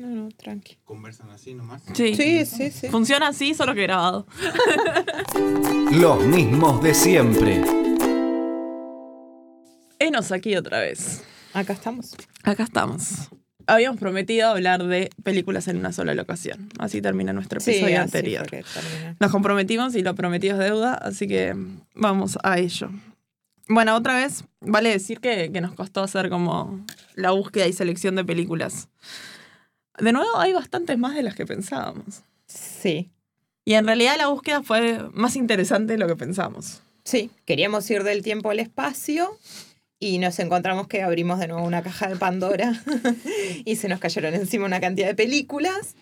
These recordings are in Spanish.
No, no, tranqui. Conversan así nomás. Sí. Sí, sí, sí. Funciona así, solo que grabado. Los mismos de siempre. Enos aquí otra vez. Acá estamos. Acá estamos. Habíamos prometido hablar de películas en una sola locación. Así termina nuestro Sí, episodio así anterior. Nos comprometimos y lo prometido es deuda, así que vamos a ello. Bueno, otra vez, vale decir que, que nos costó hacer como la búsqueda y selección de películas. De nuevo, hay bastantes más de las que pensábamos. Sí. Y en realidad la búsqueda fue más interesante de lo que pensamos. Sí, queríamos ir del tiempo al espacio y nos encontramos que abrimos de nuevo una caja de Pandora y se nos cayeron encima una cantidad de películas,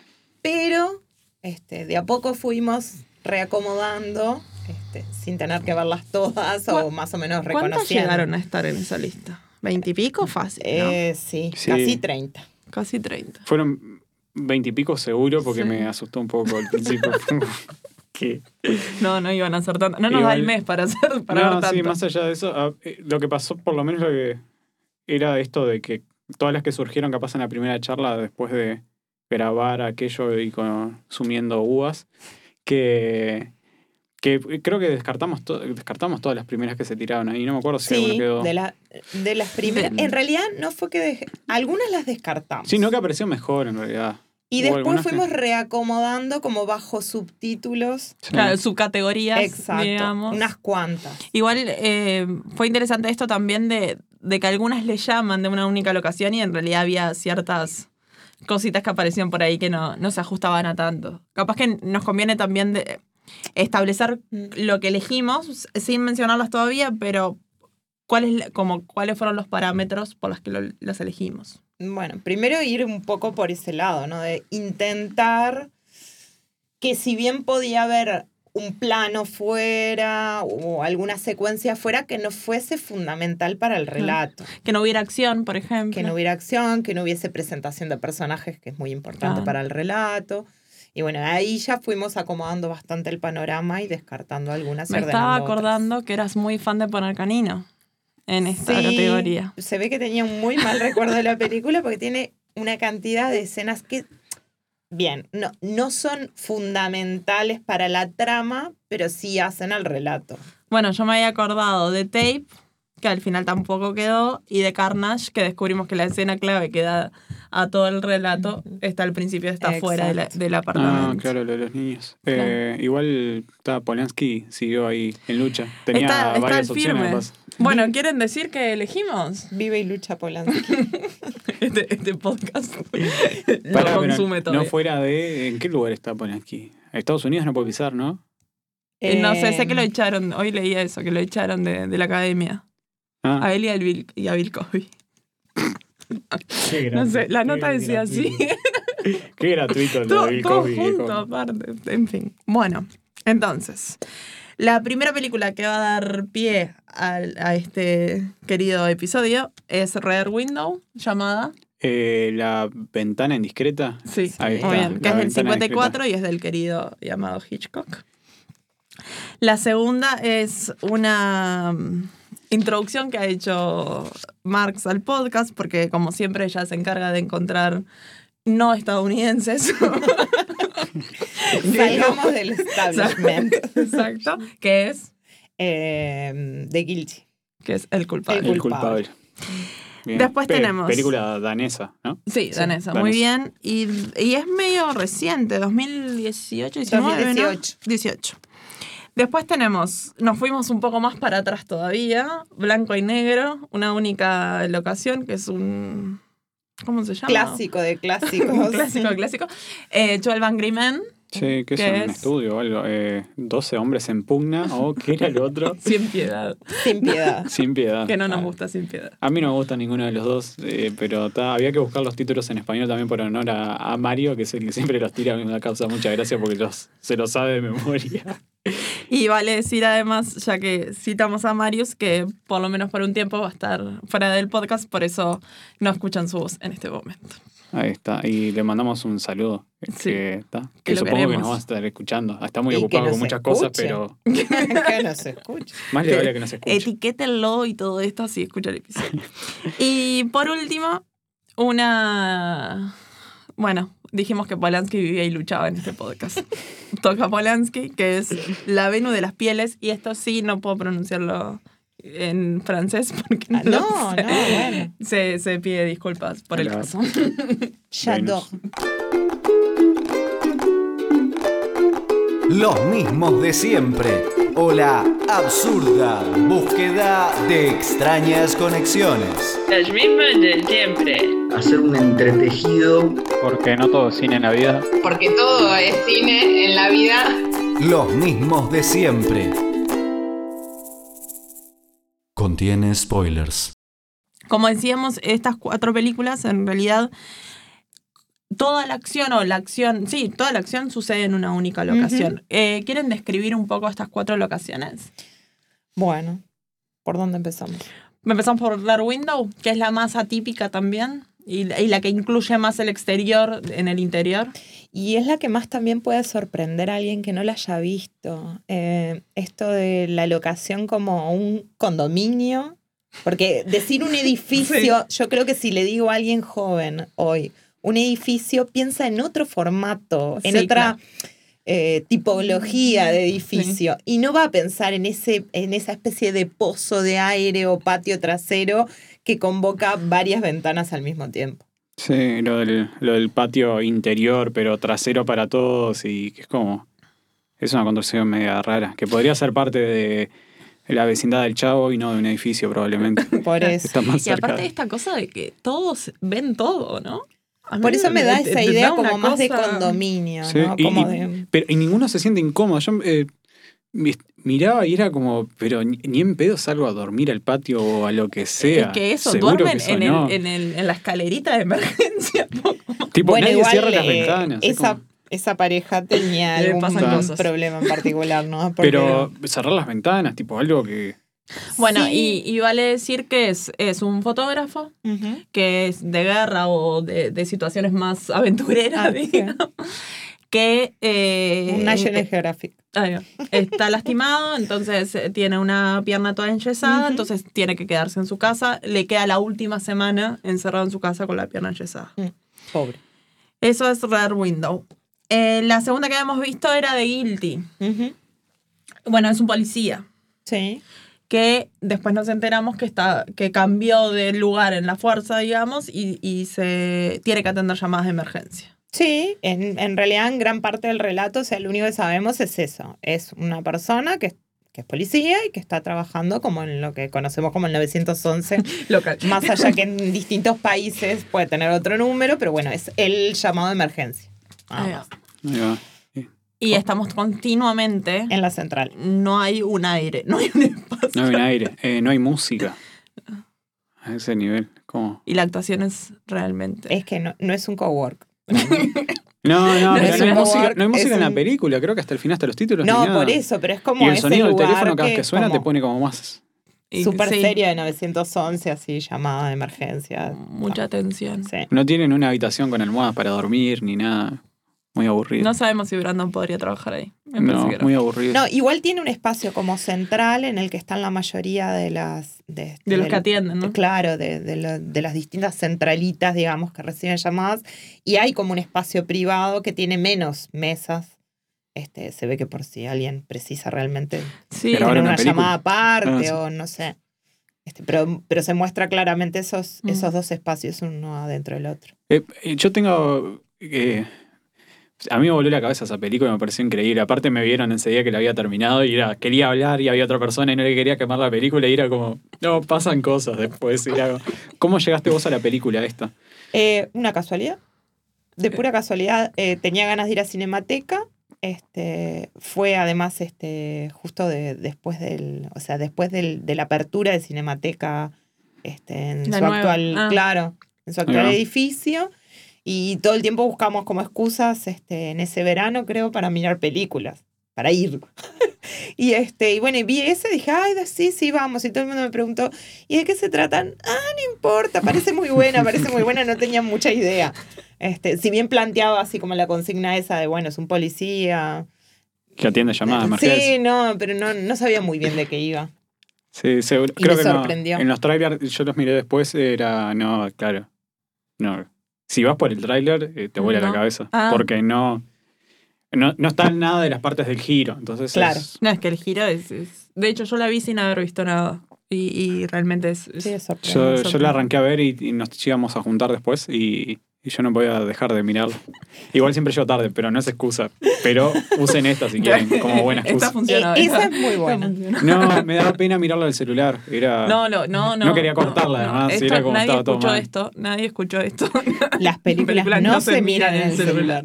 pero este, de a poco fuimos reacomodando este, sin tener que verlas todas o ¿Cuán- más o menos ¿Cuántas reconociendo. llegaron a estar en esa lista? ¿Veintipico? Fácil, ¿no? Eh, sí, Sí. casi 30. Casi treinta. Fueron veintipico seguro porque Sí. me asustó un poco al principio. que No, no iban a ser tantas. No nos da el mes para hacer para no, ver tanto. sí, más allá de eso, ah, eh, lo que pasó por lo menos lo que era esto de que todas las que surgieron capaz en la primera charla después de grabar aquello y consumiendo uvas, que, que creo que descartamos, to- descartamos todas las primeras que se tiraron ahí, no me acuerdo si alguna Sí, quedó... de, la- de las primeras. En realidad no fue que algunas las descartamos. Sí, no que apareció mejor en realidad. Y después que- fuimos reacomodando como bajo subtítulos. Sí. Claro, subcategorías, Exacto. digamos. Unas cuantas. Igual eh, fue interesante esto también de, de que algunas le llaman de una única locación y en realidad había ciertas cositas que aparecían por ahí que no, no se ajustaban a tanto. Capaz que nos conviene también de establecer Mm. lo que elegimos sin mencionarlas todavía, pero cuáles como cuáles fueron los parámetros por los que lo- las elegimos. Bueno, primero ir un poco por ese lado, ¿no? De intentar que si bien podía haber un plano fuera o alguna secuencia fuera, que no fuese fundamental para el relato. Que no hubiera acción, por ejemplo. Que no hubiera acción, que no hubiese presentación de personajes, que es muy importante Claro. para el relato. Y bueno, ahí ya fuimos acomodando bastante el panorama y descartando algunas. Me estaba otras. acordando que eras muy fan de poner canino en esta Sí, categoría. Se ve que tenía un muy mal recuerdo de la película porque tiene una cantidad de escenas que, bien, no, no son fundamentales para la trama, pero sí hacen al relato. Bueno, yo me había acordado de Tape, que al final tampoco quedó, y de Carnage, que descubrimos que la escena clave que da a todo el relato está al principio, está fuera de la- del apartamento. Ah, claro, lo de los niños. Eh, igual está Polanski, siguió ahí en lucha. Tenía Está- está varias opciones. firme. Bueno, ¿quieren decir que elegimos Vive y lucha Polanski. este, este podcast? Lo Pará, consume todo. No fuera de. ¿En qué lugar está Polanski? Estados Unidos no puede pisar, ¿no? Eh, no sé, sé que lo Em, echaron, hoy leía eso, que lo echaron de, de la academia. Ah, A él y a Bill, y a Bill Cosby. Qué No sé, la qué nota decía así. Qué gratuito el todo, de Bill todo Cosby, junto, viejo. aparte. En fin. Bueno, entonces, la primera película que va a dar pie al- a, este querido episodio es Rear Window, llamada. Eh, la ventana indiscreta. Sí, Ahí está, muy bien. Que es del ventana 54 y es del querido llamado Hitchcock. La segunda es una introducción que ha hecho Marx al podcast, porque como siempre ella se encarga de encontrar no estadounidenses. Salgamos del establishment. Exacto. Que es, Eh, de Guilty. que es el culpable. El culpable. Bien. Después tenemos- Película danesa, ¿no? Sí, Sí, danesa, danesa. muy bien. Y, y es medio reciente, 2018, 19, 2018. 18. Después tenemos, nos fuimos un poco más para atrás todavía, blanco y negro, una única locación que es un... ¿Cómo se llama? Clásico de clásicos. Clásico, clásico. Eh, 12 Angry Men, Sí, que es ¿Qué un es? estudio o algo. Eh, 12 hombres en pugna, o ¿qué era el otro? sin piedad. Sin piedad. Sin piedad. Que no nos Ah, gusta sin piedad. A mí no me gusta ninguno de los dos, eh, pero ta, había que buscar los títulos en español también por honor a, a Mario, que es el que siempre los tira, a mí me causa mucha gracia porque los, se los sabe de memoria. Y vale decir además, ya que citamos a Marius, que por lo menos por un tiempo va a estar fuera del podcast, por eso no escuchan su voz en este momento. Ahí está, y le mandamos un saludo. Sí, que, ta, que que lo supongo que nos va a estar escuchando. Está muy Y ocupado nos con muchas cosas, escuche. pero que no se escucha. más le vale que nos escuche. Etiquétenlo y todo esto así escucha el episodio. y por último, una Bueno, dijimos que Polanski vivía y luchaba en este podcast. Toca Polanski, que es la Venus de las pieles, y esto sí no puedo pronunciarlo en francés porque no, Ah, no, sé. no, bueno. Se, se pide disculpas por el caso. J'adore. Los mismos de siempre. O la absurda búsqueda de extrañas conexiones. Los mismos de siempre. hacer un entretejido Porque no todo es cine en la vida. Porque todo es cine en la vida. Los mismos de siempre. Contiene spoilers. Como decíamos, estas cuatro películas en realidad toda la acción o la acción, sí, toda la acción sucede en una única locación. Eh, ¿Quieren describir un poco estas cuatro locaciones? Bueno, ¿por dónde empezamos? Empezamos por Rear Window, que es la más atípica también y, y la que incluye más el exterior en el interior. Y es la que más también puede sorprender a alguien que no la haya visto. Eh, esto de la locación como un condominio. Porque decir un edificio, yo creo que si le digo a alguien joven hoy, un edificio, piensa en otro formato, en Sí, otra claro. eh, tipología de edificio. Y no va a pensar en, ese, en esa especie de pozo de aire o patio trasero que convoca varias ventanas al mismo tiempo. Sí, lo del, lo del patio interior, pero trasero para todos y que es como... Es una construcción media rara, que podría ser parte de la vecindad del Chavo y no de un edificio probablemente. Por eso. Está más Y cerca. aparte de esta cosa de que todos ven todo, ¿no? Por eso me da esa idea da como más de condominio, Sí, ¿no? y- Como y- de... Pero, y ninguno se siente incómodo. Yo eh, miraba y era como, pero ni, ni en pedo salgo a dormir al patio o a lo que sea. Es que eso, Seguro duermen que en, el- sonó. en, el- en la escalerita de emergencia. Tipo, bueno, nadie igual cierra las eh, ventanas. es esa, esa pareja tenía algún problema en particular, ¿no? Porque- pero cerrar las ventanas, tipo algo que... Bueno, Sí. y, y vale decir que es, es un fotógrafo que es de guerra o de, de situaciones más aventureras, Ah, sí. Que eh, Un National eh, Geographic. va. está lastimado, entonces eh, tiene una pierna toda enyesada, Ujú. entonces tiene que quedarse en su casa. Le queda la última semana encerrado en su casa con la pierna enyesada. Pobre. Eso es Rare Window. Eh, la segunda que habíamos visto era de Guilty. Bueno, es un policía. Sí. que después nos enteramos que está que cambió de lugar en la fuerza, digamos, y, y se tiene que atender llamadas de emergencia. Sí, en, en realidad en gran parte del relato, o sea, lo único que sabemos es eso. Es una persona que, que es policía y que está trabajando como en lo que conocemos como el 911, Local. más allá que en distintos países puede tener otro número, pero bueno, es el llamado de emergencia. Nada Ahí va. más. ahí va. Y estamos continuamente. En la central. No hay un aire, no hay un espacio. No hay un aire, eh, no hay música. A ese nivel, como... Y la actuación es realmente. Es que no, no es un cowork. No, no, No pero es no hay música, cowork, no hay música es en la un- película, creo que hasta el final, hasta los títulos. ni No, nada. por eso, pero es como Y el ese sonido del lugar teléfono cada vez que suena te pone como más... Súper sí, seria de 911, así, llamada de emergencia. Mucha tensión. Sí. No tienen una habitación con almohadas para dormir ni nada. Muy aburrido. No sabemos si Brandon podría trabajar ahí. Me No, muy aburrido. No, igual tiene un espacio como central en el que están la mayoría de las... De, De los que atienden, ¿no? Claro, de, de lo- de las distintas centralitas, digamos, que reciben llamadas. Y hay como un espacio privado que tiene menos mesas. Este, se ve que por si alguien precisa realmente Sí, Pero tener ahora una llamada aparte Ah, sí. o no sé. Este, pero, pero se muestra claramente esos, Mm. esos dos espacios, uno adentro del otro. Eh, eh, yo tengo. eh, a mí me volvió la cabeza esa película y me pareció increíble. Aparte, me vieron enseguida que la había terminado y era, quería hablar y había otra persona y no le quería quemar la película y era como, no, pasan cosas después. y era ¿Cómo llegaste vos a la película esta? Eh, una casualidad. De pura casualidad, eh, tenía ganas de ir a Cinemateca. Este, fue además este, justo de- después del, o sea, después del- de la apertura de Cinemateca este, en La su nueva. actual, Ah. claro, en su actual edificio. Y todo el tiempo buscamos como excusas este, en ese verano, creo, para mirar películas, para ir. y este, y bueno, y vi ese, dije, ay, sí, sí, vamos. Y todo el mundo me preguntó, ¿y de qué se tratan? Ah, no importa, parece muy buena, parece muy buena, no tenía mucha idea. Este, si bien planteaba así como la consigna esa de, bueno, es un policía. Que atiende llamadas de emergencia. Sí, no, pero no, no sabía muy bien de qué iba. Sí, seguro. Y Creo me que no. sorprendió. En los trailers, yo los miré después, era. No, claro. No. Si vas por el tráiler, eh, te vuela No. la cabeza. Ah. Porque no, no, no está en nada de las partes del giro. Entonces Claro. es- No, es que el giro es, es- De hecho, yo la vi sin haber visto nada. Y, y realmente es. es- Sí, es yo, yo la arranqué a ver y, y nos íbamos a juntar después y, y yo no podía dejar de mirarla. Igual siempre llego tarde, pero no es excusa. Pero usen esta si quieren, como buena Esta excusa. funciona. Eh, esa esta- es muy buena. esta. No, me daba pena mirarla del celular. Era, No, no, no, no. No quería cortarla, además, Esto- era como nadie todo escuchó esto, nadie escuchó esto. Las películas, no, se miran en el celular.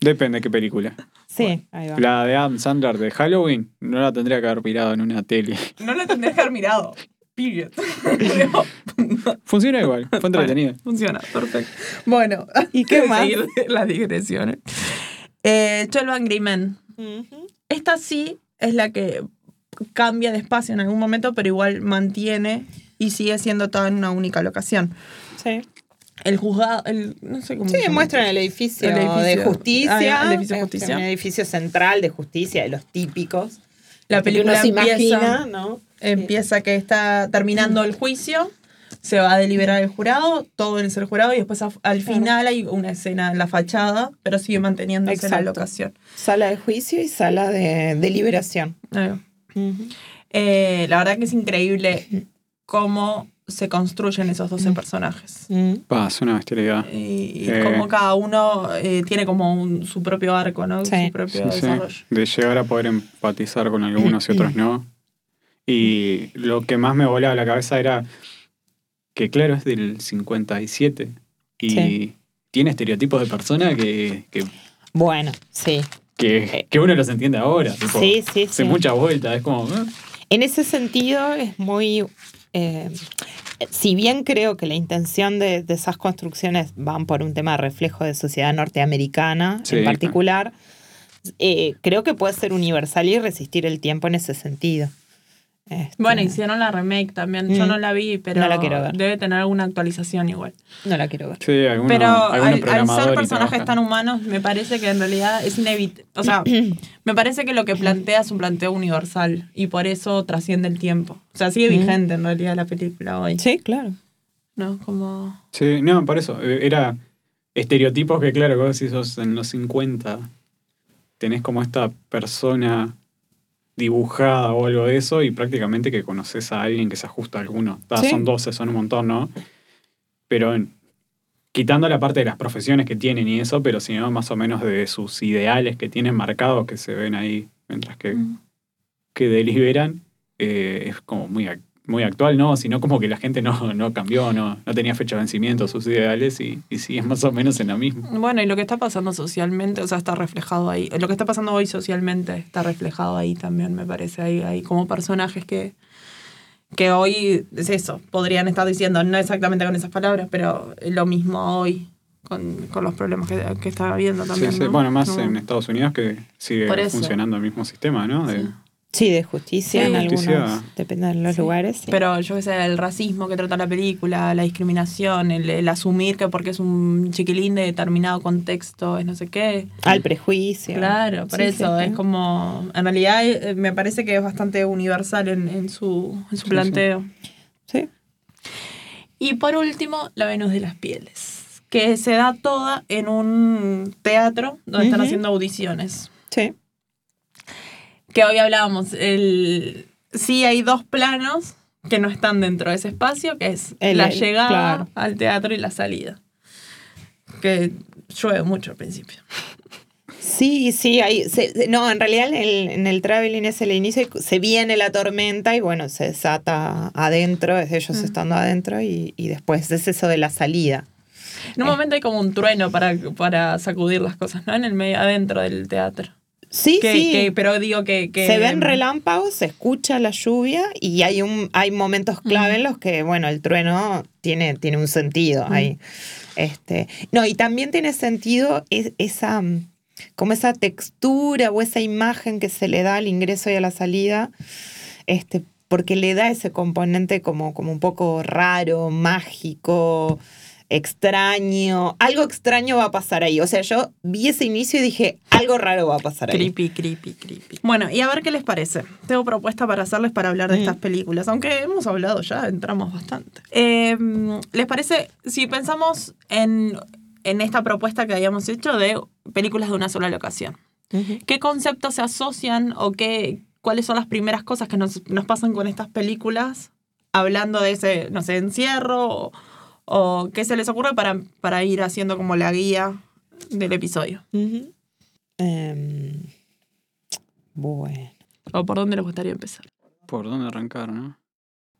Depende de qué película. Sí, ahí va. La de Adam Sandler de Halloween no la tendría que haber mirado en una tele. No la tendrías que haber mirado. Period. Funciona igual, fue entretenida. Funciona, perfecto. Bueno, ¿Y qué más? las digresiones. Eh, 12 Angry Men. Ujú. Esta sí es la que cambia de espacio en algún momento, pero igual mantiene y sigue siendo toda en una única locación. Sí. El juzgado, el, no sé cómo Sí, muestran el edificio, El edificio. de justicia. Ah, el edificio de es justicia. Un edificio central de justicia, de los típicos. La Que película uno se empieza, imagina, ¿no? Empieza que está terminando el juicio, se va a deliberar el jurado, todo es el jurado y después a- al final hay una escena en la fachada, pero sigue manteniéndose la Exacto. locación. Sala de juicio y sala de deliberación. Eh, eh, la verdad que es increíble cómo se construyen esos 12 personajes. Pa, es una bestialidad. Y, y Eh. cómo cada uno eh, tiene como un- su propio arco, ¿no? Sí. Su propio Sí, de llegar a poder empatizar con algunos y otros no. Y lo que más me volaba la cabeza era que, claro, es del 57 y Sí. tiene estereotipos de persona que, que, Bueno, sí. que, que uno los entiende ahora. tipo, Sí, sí, Hace sí. mucha vuelta, es como. eh, En ese sentido es muy... eh, si bien creo que la intención de, de esas construcciones van por un tema de reflejo de sociedad norteamericana Sí, en claro. particular, eh, creo que puede ser universal y resistir el tiempo en ese sentido. Este, Bueno, hicieron la remake también. Yo Mm. no la vi, pero No la quiero ver. debe tener alguna actualización igual. No la quiero ver. Sí, alguno, pero alguno al, ser personajes tan humanos, me parece que en realidad es inevitable. O sea, me parece que lo que plantea es un planteo universal y por eso trasciende el tiempo. O sea, sigue Mm. vigente en realidad la película hoy. Sí, claro. ¿No? Como. Sí, no, por eso. eh, Era estereotipos que, claro, vos si sos en los 50, tenés como esta persona dibujada o algo de eso y prácticamente que conoces a alguien que se ajusta a alguno. Sí. Son 12, son un montón, ¿no? Pero en- quitando la parte de las profesiones que tienen y eso, pero sino más o menos de sus ideales que tienen marcados que se ven ahí mientras que, Mm. que deliberan, eh, es como muy, muy actual, ¿no? Sino como que la gente no, no cambió, no, no tenía fecha de vencimiento sus ideales y, y siguen más o menos en la misma. Bueno, y lo que está pasando socialmente, o sea, está reflejado ahí. Lo que está pasando hoy socialmente está reflejado ahí también, me parece. Hay, hay como personajes que, que hoy, es eso, podrían estar diciendo, no exactamente con esas palabras, pero lo mismo hoy con, con los problemas que, que está habiendo Sí, también. sí. ¿no? Bueno, más No. en Estados Unidos que sigue funcionando el mismo sistema, ¿no? De- Sí. Sí, de justicia Sí. en Justicia. algunos, depende de los Sí. lugares. sí. Pero yo qué sé, el racismo que trata la película, la discriminación, el, el asumir que porque es un chiquilín de determinado contexto es no sé qué. Al prejuicio. Claro, por Sí, eso sí, es sí. como, en realidad eh, me parece que es bastante universal en, en su, en su Sí, planteo. Sí. Y por último, La Venus de las Pieles, que se da toda en un teatro donde están haciendo audiciones. Sí. Que hoy hablábamos, el, sí hay dos planos que no están dentro de ese espacio, que es El- la llegada claro. al teatro y la salida. Que llueve mucho al principio. Sí, sí, ahí, se- no, en realidad en el, en el traveling es el inicio, y se viene la tormenta y bueno, se desata adentro, es ellos Mm. estando adentro y, y después es eso de la salida. En un Eh. momento hay como un trueno para, para sacudir las cosas, ¿no? En el medio, adentro del teatro. Sí, Que, sí. que- pero digo que, que- se ven relámpagos, se escucha la lluvia y hay un hay momentos clave Mm. en los que, bueno, el trueno tiene, tiene un sentido Mm. ahí. Este, no, y también tiene sentido es- esa mm, como esa textura o esa imagen que se le da al ingreso y a la salida, este, porque le da ese componente como, como un poco raro, mágico, extraño, algo extraño va a pasar ahí. O sea, yo vi ese inicio y dije, algo raro va a pasar ahí. Creepy, creepy, creepy. Bueno, y a ver qué les parece. Tengo propuesta para hacerles para hablar de Mm. estas películas, aunque hemos hablado ya, entramos bastante. Eh, ¿Les parece, si pensamos en, en esta propuesta que habíamos hecho de películas de una sola locación? ¿Qué conceptos se asocian o qué, cuáles son las primeras cosas que nos, nos pasan con estas películas? Hablando de ese, no sé, encierro o, o qué se les ocurre para, para ir haciendo como la guía del episodio. Em, bueno. ¿O por dónde les gustaría empezar? ¿Por dónde arrancar, no?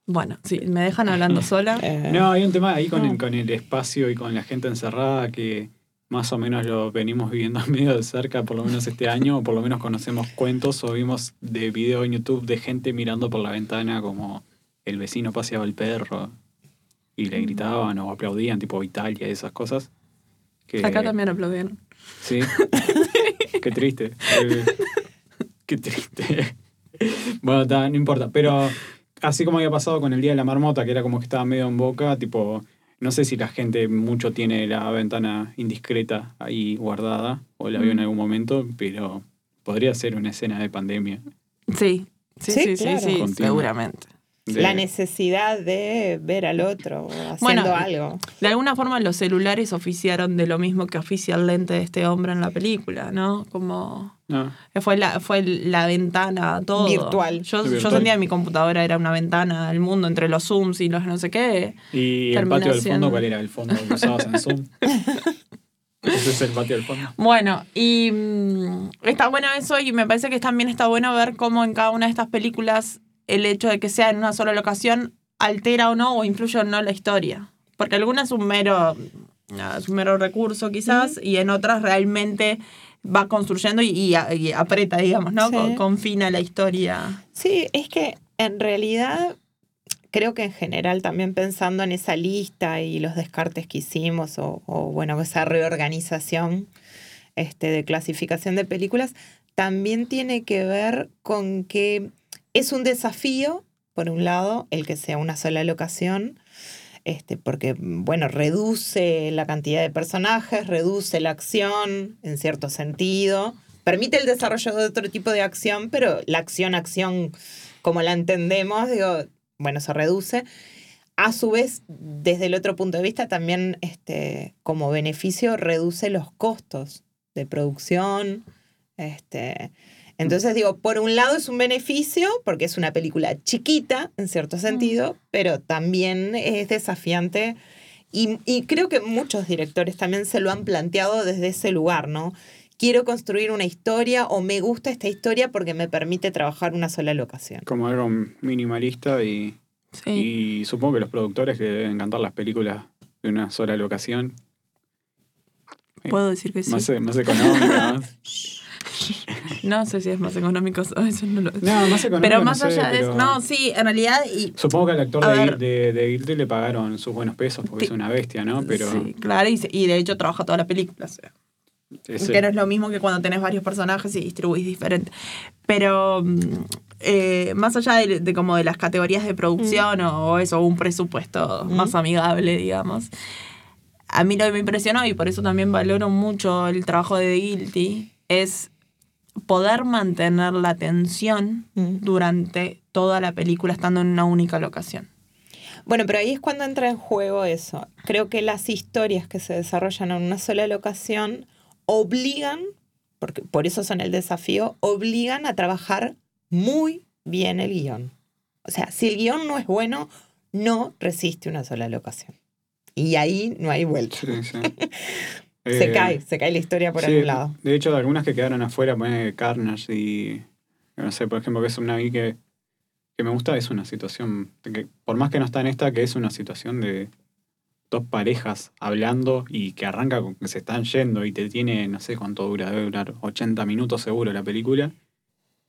Bueno, sí, me dejan hablando sola. eh, No, hay un tema ahí con, No. el, con el espacio y con la gente encerrada que más o menos lo venimos viviendo medio de cerca, por lo menos este año, o por lo menos conocemos cuentos o vimos de video en YouTube de gente mirando por la ventana como el vecino paseaba el perro y le gritaban o aplaudían, tipo Italia y esas cosas. Que, Acá también aplaudieron. Sí. Qué triste. Qué triste. Bueno, ta, no importa. Pero así como había pasado con el Día de la Marmota, que era como que estaba medio en boca, tipo, no sé si la gente mucho tiene la ventana indiscreta ahí guardada, o la vio en algún momento, pero podría ser una escena de pandemia. Sí, sí, Sí, sí, claro. seguramente. De- La necesidad de ver al otro haciendo Bueno, algo. De alguna forma los celulares oficiaron de lo mismo que oficia el lente de este hombre en la película, ¿no? Como No, fue la, fue la ventana, todo. Virtual. Yo, yo sentía que mi computadora era una ventana al mundo entre los Zooms y los no sé qué. Y el patio del fondo, ¿cuál era el fondo que usabas en Zoom? Ese es el patio del fondo. Bueno, y mm, está bueno eso y me parece que también está bueno ver cómo en cada una de estas películas el hecho de que sea en una sola locación altera o no o influye o no la historia. Porque algunas es un mero, es un mero recurso quizás y en otras realmente va construyendo y, y a- y aprieta, digamos, ¿no? Sí. Con- confina la historia. Sí, es que en realidad creo que en general también pensando en esa lista y los descartes que hicimos o, o, bueno, esa reorganización este, de clasificación de películas, también tiene que ver con que es un desafío, por un lado, el que sea una sola locación, este, porque, bueno, reduce la cantidad de personajes, reduce la acción en cierto sentido, permite el desarrollo de otro tipo de acción, pero la acción, acción como la entendemos, digo, bueno, se reduce. A su vez, desde el otro punto de vista, también este, como beneficio reduce los costos de producción. Este, entonces digo, por un lado es un beneficio, porque es una película chiquita, en cierto sentido, pero también es desafiante. Y, y creo que muchos directores también se lo han planteado desde ese lugar, ¿no? Quiero construir una historia o me gusta esta historia porque me permite trabajar una sola locación. Como algo minimalista y, Sí. y supongo que los productores que deben encantar las películas de una sola locación. Puedo decir que sí. Más, más económica, más- No sé si es más económico, eso no lo No, más económica. Pero no más sé, allá de eso, no, sí, en realidad, y Supongo que al actor de, de, de Guilty le pagaron sus buenos pesos porque Sí. es una bestia, ¿no? Pero Sí, claro, y, y de hecho trabaja toda la película. o sea, ese- que no es lo mismo que cuando tenés varios personajes y distribuís diferente. Pero mm, eh, más allá de, de como de las categorías de producción o, o eso, un presupuesto Mm. más amigable, digamos. A mí lo que me impresionó, y por eso también valoro mucho el trabajo de The Guilty, es poder mantener la atención Mm. durante toda la película estando en una única locación. Bueno, pero ahí es cuando entra en juego eso. Creo que las historias que se desarrollan en una sola locación obligan, porque por eso son el desafío, obligan a trabajar muy bien el guion. O sea, si el guion no es bueno, no resiste una sola locación. Y ahí no hay vuelta. Sí, sí. Se Eh, cae, se cae la historia por sí, algún lado. De hecho, de algunas que quedaron afuera, pone Carnage y. No sé, por ejemplo, que es una vi que, que me gusta, es una situación. que, por más que no está en esta, que es una situación de dos parejas hablando y que arranca con que se están yendo y te tiene, no sé cuánto dura, debe durar 80 minutos seguro la película.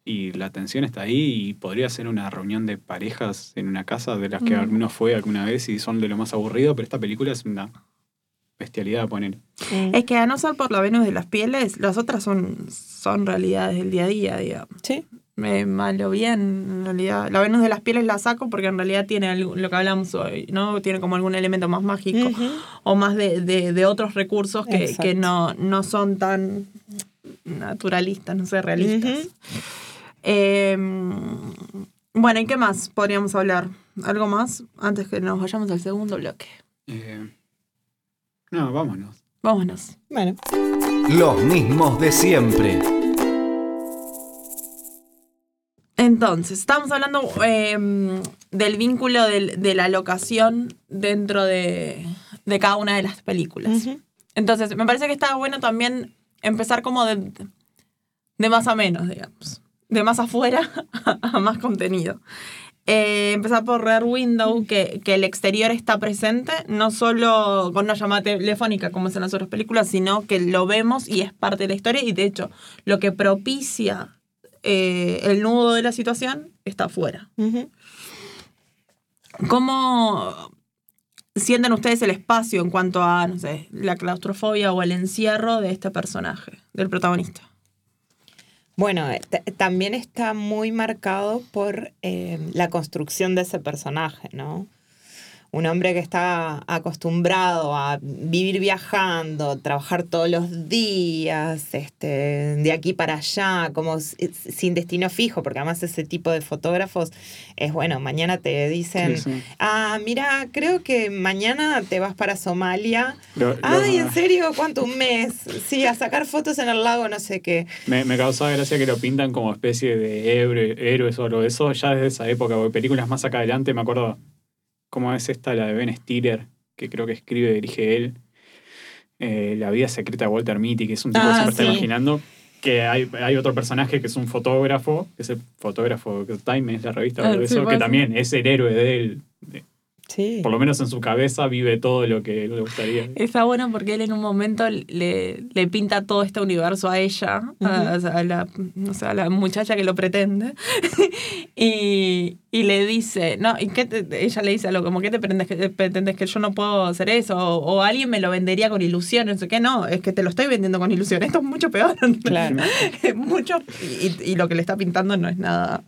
Y la tensión está ahí y podría ser una reunión de parejas en una casa de las que Mm. alguno fue alguna vez y son de lo más aburrido, pero esta película es una bestialidad a poner. Es que a no ser por la Venus de las pieles, las otras son, son realidades del día a día, digamos. Sí. eh, mal o bien, en realidad. La Venus de las pieles la saco porque en realidad tiene algo- lo que hablamos hoy, ¿no? Tiene como algún elemento más mágico o más de, de- de otros recursos que, que no, no son tan naturalistas, no sé, realistas. Eh, bueno, ¿y qué más podríamos hablar? ¿Algo más antes que nos vayamos al segundo bloque? Eh, no, vámonos. Vámonos. Bueno, Los mismos de siempre. Entonces, estamos hablando eh, del vínculo del- de la locación dentro de, de cada una de las películas. Entonces, me parece que está bueno también empezar como de, de más a menos, digamos. De más afuera a más contenido. Eh, empezar por Rear Window, que, que el exterior está presente, no solo con una llamada telefónica como es en las otras películas, sino que lo vemos y es parte de la historia y de hecho lo que propicia eh, el nudo de la situación está afuera. ¿Cómo sienten ustedes el espacio en cuanto a, no sé, la claustrofobia o el encierro de este personaje, del protagonista? Bueno, eh, también está muy marcado por eh, la construcción de ese personaje, ¿no? Un hombre que está acostumbrado a vivir viajando, trabajar todos los días, este, de aquí para allá, como sin destino fijo, porque además ese tipo de fotógrafos es bueno, mañana te dicen, Sí, sí. ah, mira, creo que mañana te vas para Somalia. Lo- lo- Ay, ¿en serio? ¿Cuánto? Un mes. Sí, a sacar fotos en el lago, no sé qué. Me, me causaba gracia que lo pintan como especie de héroe- héroes o algo de eso, ya desde esa época, porque películas más acá adelante, me acuerdo cómo es esta, la de Ben Stiller, que creo que escribe y dirige él, eh, La vida secreta de Walter Mitty, que es un tipo que Ah, siempre está imaginando que hay, hay otro personaje que es un fotógrafo, que es el fotógrafo que Time es la revista, Ah, sí, eso, que también es el héroe de él. De- Sí. Por lo menos en su cabeza vive todo lo que le gustaría. Está bueno porque él en un momento le, le pinta todo este universo a ella, a, a la, no sé, a la muchacha que lo pretende, y, y le dice, no, ¿y qué te- ella le dice algo como, ¿qué te pretendes que, pretendes que yo no puedo hacer eso? O, o alguien me lo vendería con ilusión, no sé qué, no, es que te lo estoy vendiendo con ilusión, esto es mucho peor. Claro. Mucho, y, y lo que le está pintando no es nada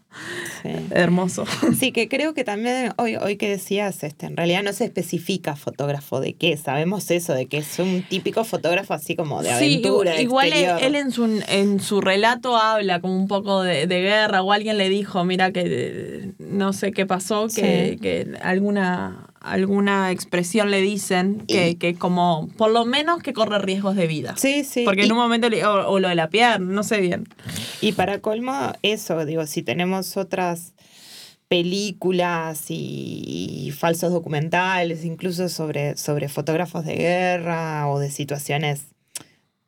Sí. hermoso. Sí, que creo que también hoy, hoy que decías, este, en realidad no se especifica fotógrafo de qué, sabemos eso, de que es un típico fotógrafo así como de aventura, Sí, igual él, exterior. él en, su, en su relato habla como un poco de, de guerra o alguien le dijo, mira que no sé qué pasó, que, Sí. que alguna, alguna expresión le dicen que, Y- que como por lo menos que corre riesgos de vida. Sí, sí. Porque y, en un momento, le- o, o lo de la pierna, no sé bien. y para colmo, eso, digo, si tenemos otras películas y, y falsos documentales, incluso sobre, sobre fotógrafos de guerra o de situaciones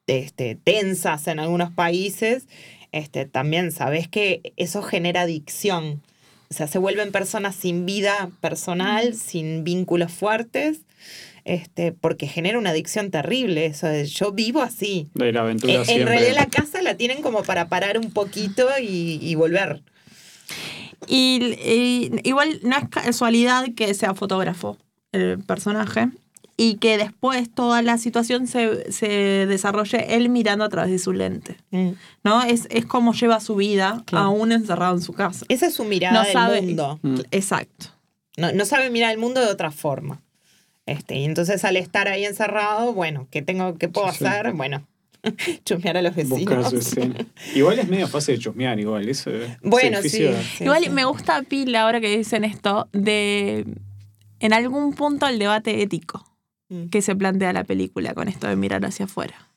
este, tensas en algunos países, este, también sabes que eso genera adicción. O sea, se vuelven personas sin vida personal, sin vínculos fuertes, este, porque genera una adicción terrible. Eso de, yo vivo así. De la aventura En, en realidad la casa la tienen como para parar un poquito y, y volver. Y, y igual no es casualidad que sea fotógrafo el personaje y que después toda la situación se, se desarrolle él mirando a través de su lente. Mm. ¿no? Es, es como lleva su vida Claro. aún encerrado en su casa. Esa es su mirada No del sabe- mundo. Mm. Exacto. No, no sabe mirar el mundo de otra forma. Este, y entonces al estar ahí encerrado, bueno, ¿qué tengo, qué puedo Sí, sí. hacer? Bueno, chusmear a los Buscar vecinos. Igual es medio fácil de chusmear, igual. Eso, Bueno, sí. Igual sí. me gusta pila ahora que dicen esto de en algún punto el debate ético Mm. que se plantea la película con esto de mirar hacia afuera.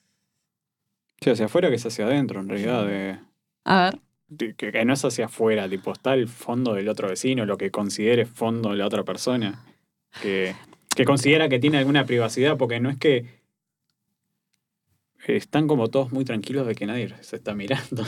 Sí, hacia afuera que es hacia adentro, en realidad. De, A ver. de- que, que no es hacia afuera, tipo, está el fondo del otro vecino, lo que considere fondo de la otra persona. Que, que considera que tiene alguna privacidad, porque no es que están como todos muy tranquilos de que nadie se está mirando.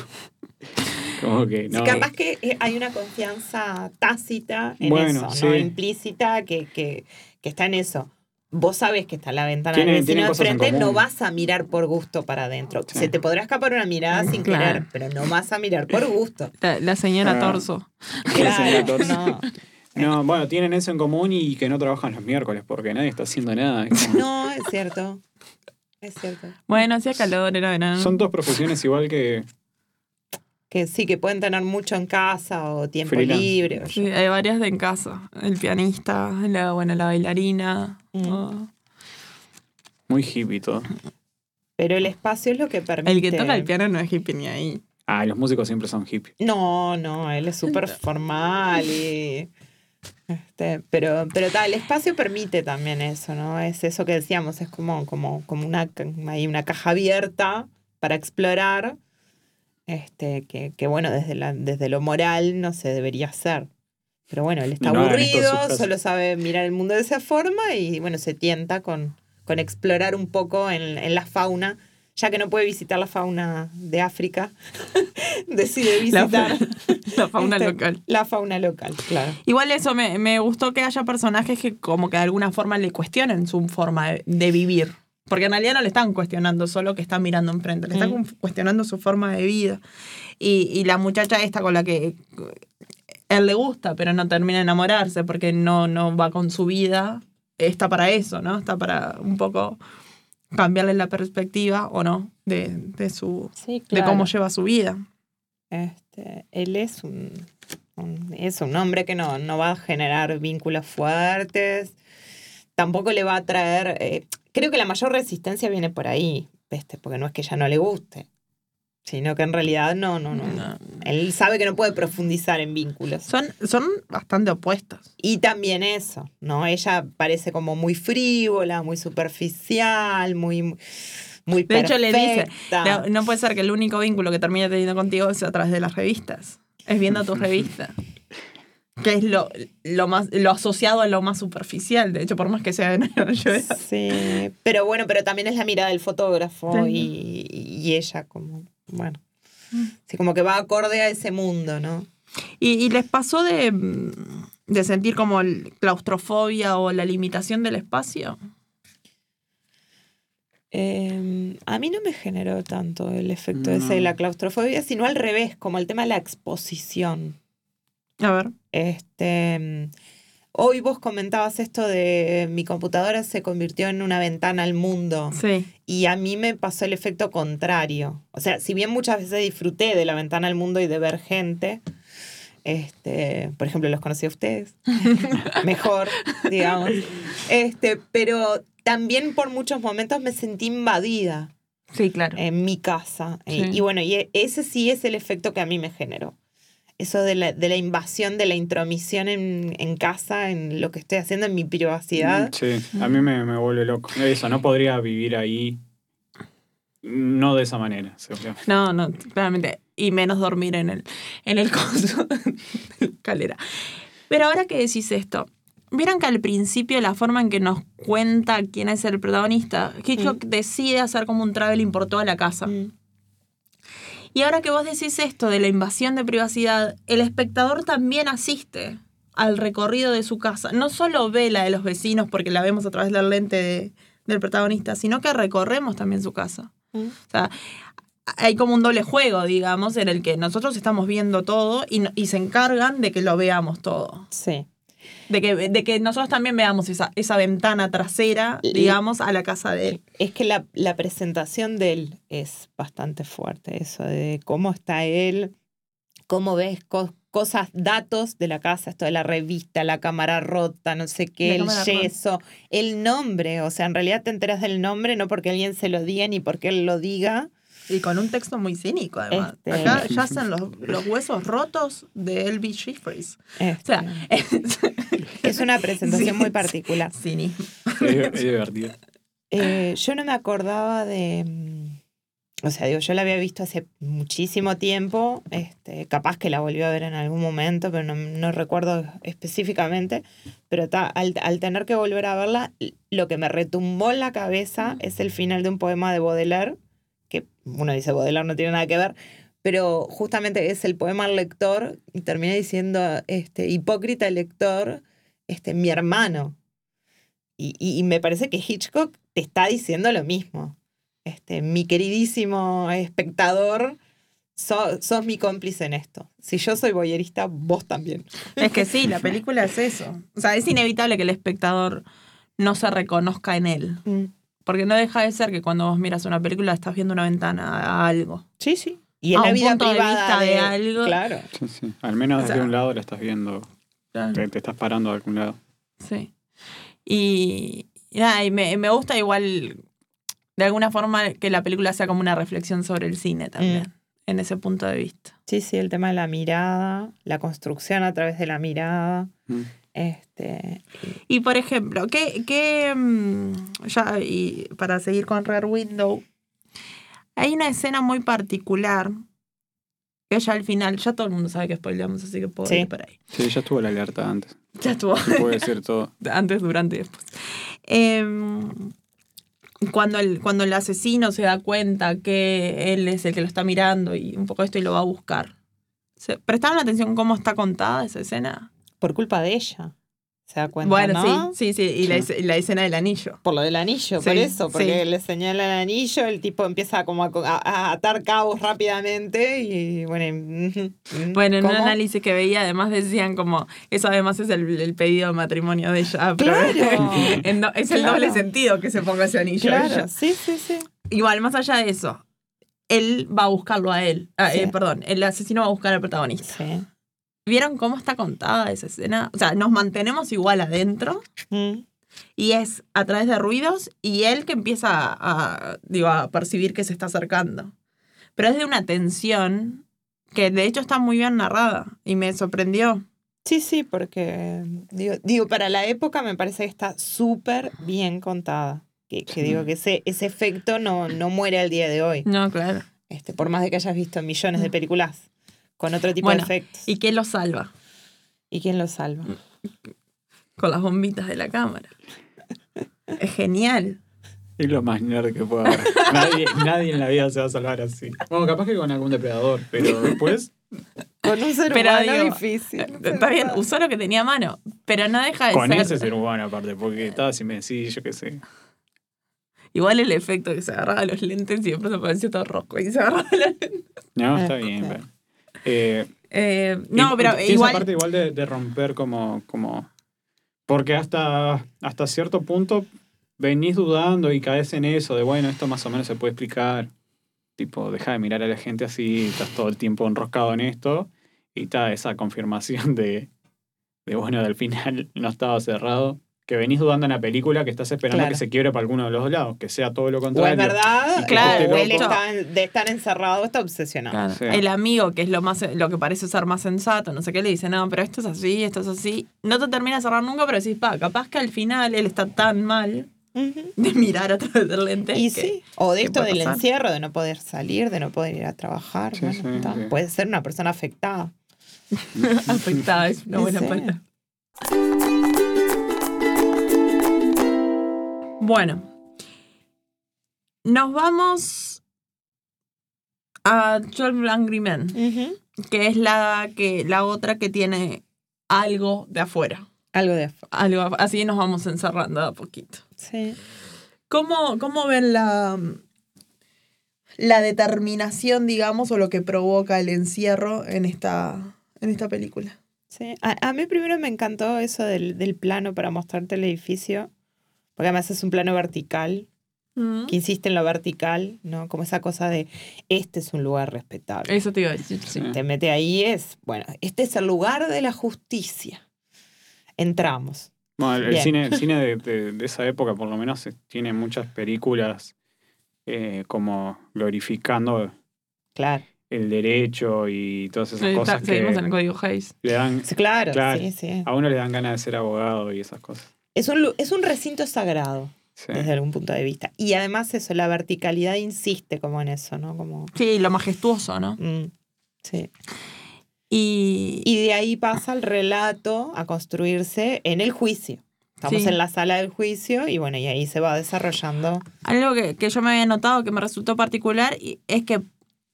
como que Sí, no. capaz que eh, hay una confianza tácita en Bueno, eso, ¿no? sí. Implícita que, que, que está en eso. Vos sabés que está en la ventana del vecino de frente, no vas a mirar por gusto para adentro. Sí. Se te podrá escapar una mirada sin Claro. querer, pero no vas a mirar por gusto. La, la señora Ah. Torso. señora Claro, Torso. no. No, bueno, tienen eso en común y que no trabajan los miércoles porque nadie está haciendo nada. Es como- No, es cierto. Es cierto. Bueno, hacía calor, era verano. Son dos profesiones igual que, que sí, que pueden tener mucho en casa o tiempo Freelance. libre. o Sí, hay varias de en casa. El pianista, la, bueno, la bailarina. Mm. o- Muy hippie todo. Pero el espacio es lo que permite. El que toca el piano no es hippie ni ahí. Ah, los músicos siempre son hippies. No, no, él es súper formal y. Este, pero, pero tal, el espacio permite también eso, ¿no? Es eso que decíamos, es como, como, como una, hay una caja abierta para explorar, este, que, que bueno, desde, la, desde lo moral no se debería hacer. Pero bueno, él está no aburrido, solo sabe mirar el mundo de esa forma y bueno, se tienta con, con explorar un poco en, en la fauna, ya que no puede visitar la fauna de África, decide La, visitar la fauna este, local. La fauna local, claro. Igual eso me, me gustó que haya personajes que como que de alguna forma le cuestionen su forma de, de vivir. Porque en realidad no le están cuestionando solo que están mirando enfrente, le están Mm. cu- cuestionando su forma de vida. Y, y la muchacha esta con la que él le gusta, pero no termina de enamorarse porque no, no va con su vida, está para eso, ¿no? Está para un poco cambiarle la perspectiva o no de, de su Sí, de cómo lleva su vida. Este, él es un, un- es un hombre que no, no va a generar vínculos fuertes, tampoco le va a traer, eh, creo que la mayor resistencia viene por ahí, este, porque no es que ella no le guste, sino que en realidad no, no, no. No. Él sabe que no puede profundizar en vínculos. Son, son bastante opuestos. Y también eso, ¿no? Ella parece como muy frívola, muy superficial, muy, muy De hecho, le dice. No, no puede ser que el único vínculo que termine teniendo contigo sea a través de las revistas. Es viendo tus revistas. Que es lo, lo más lo asociado a lo más superficial, de hecho, por más que sea de Nueva York. Sí, pero bueno, pero también es la mirada del fotógrafo Sí. y, y ella como, bueno, sí, como que va acorde a ese mundo, ¿no? ¿Y, y les pasó de, mm, de sentir como el claustrofobia o la limitación del espacio? Eh, a mí no me generó tanto el efecto No. ese de la claustrofobia, sino al revés, como el tema de la exposición. A ver. Este, mm, hoy vos comentabas esto de mi computadora se convirtió en una ventana al mundo. Sí. Y a mí me pasó el efecto contrario. O sea, si bien muchas veces disfruté de la ventana al mundo y de ver gente, este, por ejemplo, los conocí a ustedes, mejor, digamos. Este, pero también por muchos momentos me sentí invadida Sí, claro. en mi casa. Y- Sí. Y, bueno, y e- ese sí es el efecto que a mí me generó. Eso de la, de la invasión, de la intromisión en, en casa, en lo que estoy haciendo, en mi privacidad. Sí, a mí me, me vuelve loco. Eso, no podría vivir ahí. No de esa manera. seguro. No, no, claramente. Y menos dormir en el, en el coso escalera. Pero ahora que decís esto, vieron que al principio la forma en que nos cuenta quién es el protagonista, Hitchcock decide hacer como un traveling por toda la casa. Mm. Y ahora que vos decís esto de la invasión de privacidad, el espectador también asiste al recorrido de su casa. No solo ve la de los vecinos porque la vemos a través del lente de- del protagonista, sino que recorremos también su casa. Mm. O sea, hay como un doble juego, digamos, en el que nosotros estamos viendo todo y, y se encargan de que lo veamos todo. Sí. De que, de que nosotros también veamos esa, esa ventana trasera, digamos, a la casa de él. Es que la, la presentación de él es bastante fuerte, eso de cómo está él, cómo ves co- cosas, datos de la casa, esto de la revista, la cámara rota, no sé qué, La el rota. yeso, el nombre, o sea, en realidad te enteras del nombre no porque alguien se lo diga ni porque él lo diga. Y con un texto muy cínico, además. Este- Acá yacen los, los huesos rotos de Elvis Jeffries. O Este, sea, es, es una presentación Sí, muy particular. cinismo. Es, es divertido. Eh, yo no me acordaba de. mm, O sea, digo, yo la había visto hace muchísimo tiempo. Este, capaz que la volvió a ver en algún momento, pero no, no recuerdo específicamente. Pero ta- al, al tener que volver a verla, lo que me retumbó en la cabeza es el final de un poema de Baudelaire, uno dice Baudelaire no tiene nada que ver, pero justamente es el poema al lector y termina diciendo, este, hipócrita el lector, este, mi hermano. Y, y- y me parece que Hitchcock te está diciendo lo mismo. Este, mi queridísimo espectador, so- sos mi cómplice en esto. Si yo soy boyerista, vos también. Es que sí, la película es eso. O sea, es inevitable que el espectador no se reconozca en él. Porque no deja de ser que cuando vos miras una película estás viendo una ventana a algo. Sí, sí. Y en A la un vida punto de vista de algo. Claro. Sí, sí. Al menos O desde un lado la estás viendo, Claro. te, te estás parando de algún lado. Sí. Y, y nada, y me, me gusta igual, de alguna forma, que la película sea como una reflexión sobre el cine también, Mm. en ese punto de vista. Sí, sí, el tema de la mirada, la construcción a través de la mirada. Mm. Este, Y por ejemplo, ¿qué, qué mm, ya, y para seguir con Rare Window, hay una escena muy particular que ya al final, ya todo el mundo sabe que spoileamos, así que puedo Sí. ir por ahí. Sí, ya estuvo la alerta antes. Ya estuvo. Se puede decir todo. antes, durante y después. Em, cuando, el, cuando el asesino se da cuenta que él es el que lo está mirando y un poco esto y lo va a buscar. ¿Se- ¿Prestaron atención cómo está contada esa escena? Por culpa de ella. ¿Se da cuenta? bueno, ¿no? sí, sí, sí. Y la, la escena del anillo. Por lo del anillo, Sí, por eso, porque sí. le señala el anillo, el tipo empieza como a, a- a atar cabos rápidamente y bueno. Bueno, en un ¿cómo? análisis que veía, además decían como, eso además es el, el pedido de matrimonio de ella. pero Claro. en do- es el Claro. doble sentido que se ponga ese anillo. Claro, ella. sí, sí, sí. Igual, más allá de eso, él va a buscarlo a él. Ah, Sí. eh, perdón, el asesino va a buscar al protagonista. Sí. ¿Vieron cómo está contada esa escena? O sea, nos mantenemos igual adentro Mm. y es a través de ruidos y él que empieza a, a, digo, a percibir que se está acercando. Pero es de una tensión que de hecho está muy bien narrada y me sorprendió. Sí, sí, porque digo, digo, para la época me parece que está súper bien contada. Que, que digo que ese, ese efecto no, no muere al día de hoy. No, claro. Este, por más de que hayas visto millones de películas con otro tipo Bueno, de efectos. ¿Y qué lo salva? ¿Y quién lo salva? Con las bombitas de la cámara. Es genial. Es lo más nerd que puede haber. nadie, nadie en la vida se va a salvar así. Bueno, capaz que con algún depredador, pero después. Con un ser Pero humano digo, difícil. Eh, Está bien, usó lo que tenía a mano, pero no deja de Con ser. ese ser humano, aparte, porque estaba así, me decís, yo qué sé. Igual el efecto que se agarraba los lentes y después apareció todo rojo y se agarraba los lentes. No, Ah, está bien, ok. pero. Eh, Eh, no, y- pero igual. Esa parte igual de, de romper como, como. Porque hasta, hasta cierto punto venís dudando y caes en eso de, bueno, esto más o menos se puede explicar. Tipo, deja de mirar a la gente así, estás todo el tiempo enroscado en esto. Y está esa confirmación de, de, bueno, al final no estaba cerrado. Que venís dudando en la película, que estás esperando Claro. que se quiebre para alguno de los lados, que sea todo lo O es contrario. verdad, Y Claro, o esté él loco. está en- de estar encerrado, está obsesionado. Claro, Sí. El amigo, que es lo más lo que parece ser más sensato, no sé qué, le dice, no, pero esto es así, esto es así. No te termina de cerrar nunca, pero decís, pa, capaz que al final él está tan mal de mirar a través del lente. Y que- sí, o de esto del pasar. encierro, de no poder salir, de no poder ir a trabajar. Sí, bueno, sí, sí. Puede ser una persona afectada. afectada, es una buena Sí. palabra. Bueno, nos vamos a 12 Angry Men, que es la, que, la otra que tiene algo de afuera. Algo de afu- Algo, así nos vamos encerrando a poquito. Sí. ¿Cómo, cómo ven la, la determinación, digamos, o lo que provoca el encierro en esta, en esta película? Sí. A, a mí primero me encantó eso del, del plano para mostrarte el edificio, porque además es un plano vertical, que insiste en lo vertical, ¿no? Como esa cosa de, este es un lugar respetable. Eso te iba a decir, sí. Te mete ahí, es, bueno, este es el lugar de la justicia. Entramos. El, cine, el cine de, de- de esa época, por lo menos, tiene muchas películas eh, como glorificando Claro. el derecho y todas esas Sí, cosas está- seguimos que en el código Hayes. le dan, Sí, claro, Claro. sí, sí. a uno le dan ganas de ser abogado y esas cosas. Es un, es un recinto sagrado, Sí. desde algún punto de vista. Y además eso, la verticalidad insiste como en eso, ¿no? Como, Sí, lo majestuoso, ¿no? mm, sí. Y, Y de ahí pasa el relato a construirse en el juicio. Estamos Sí. en la sala del juicio y bueno, y ahí se va desarrollando. algo que, que yo me había notado que me resultó particular es que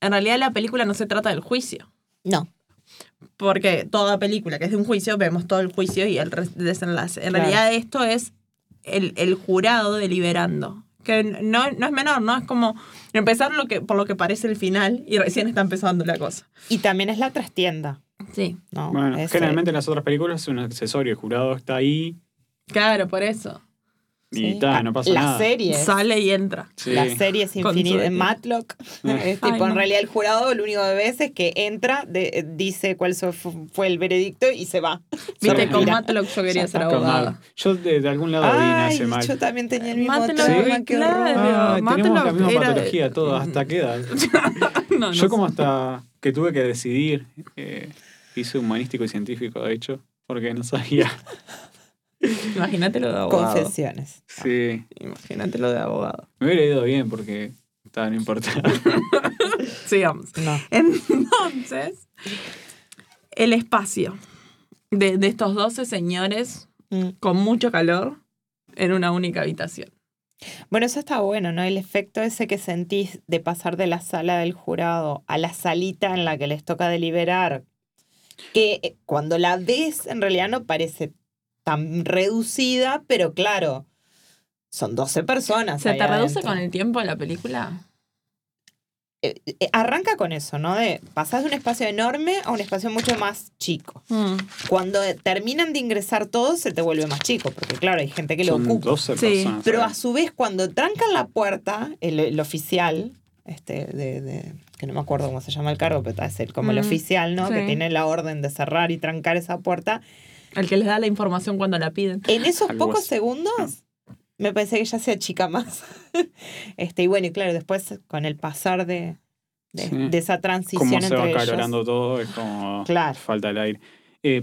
en realidad la película no se trata del juicio. No, Porque toda película que es de un juicio, vemos todo el juicio y el desenlace. En Claro. realidad esto es el, el jurado deliberando. Que no, no es menor, ¿no? Es como empezar lo que, por lo que parece el final y recién está empezando la cosa. y también es la trastienda, Sí. ¿no? Bueno, eh, generalmente en las otras películas es un accesorio, el jurado está ahí. Claro, por eso. Y Sí. ta, no pasa la nada. serie. Sale y entra. Sí. La serie es Con infinita. suerte. Matlock. es Ay, tipo, en no. realidad el jurado lo único que ves es que entra, de- dice cuál fue el veredicto y se va. Se Viste, con. Matlock yo quería ser abogada. Yo de, de algún lado vine a Ay, ese mal. yo también tenía el mismo Matlock, trauma, qué. Ah, tenemos Matlock la misma era- patología todos, ¿hasta qué edad? No, no Yo como hasta que tuve que decidir, eh, hice humanístico y científico, de hecho, porque no sabía. Imagínate lo de abogado. Confesiones. Sí, Imagínate lo de abogado. me hubiera ido bien porque estaba, no importa. Sigamos. No. Entonces, el espacio de, de estos 12 señores Mm. con mucho calor en una única habitación. Bueno, eso está bueno, ¿no? El efecto ese que sentís de pasar de la sala del jurado a la salita en la que les toca deliberar, que eh, cuando la ves en realidad no parece tan reducida, pero claro, son 12 personas. ¿Se te reduce adentro. con el tiempo de la película? Eh, eh, arranca con eso, ¿no? De pasás de un espacio enorme a un espacio mucho más chico. Mm. Cuando terminan de ingresar todos, se te vuelve más chico, porque claro, hay gente que lo Son ocupa. 12 Sí, personas. Pero a su vez, cuando trancan la puerta, el, el oficial, este, de, de- que no me acuerdo cómo se llama el cargo, pero es el, como el Mm, oficial, ¿no? Que tiene la orden de cerrar y trancar esa puerta. El que les da la información cuando la piden. En esos Algo pocos así. segundos, me parece que ya se achica más. este, y bueno, y claro, después con el pasar de, de, Sí. de esa transición Como se entre va ellos. calorando todo, es como Claro. falta el aire. Eh,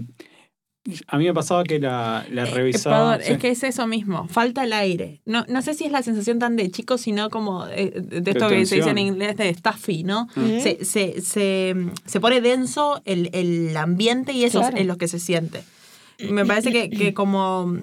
a mí me pasaba que la, la Eh, revisaba. perdón, sí. Es que es eso mismo, falta el aire. No, no sé si es la sensación tan de chico, sino como eh, de esto que se dice en inglés de stuffy, ¿no? Ujú. Se, se, se, se pone denso el, el ambiente y eso Claro. es lo que se siente. Me parece que, que como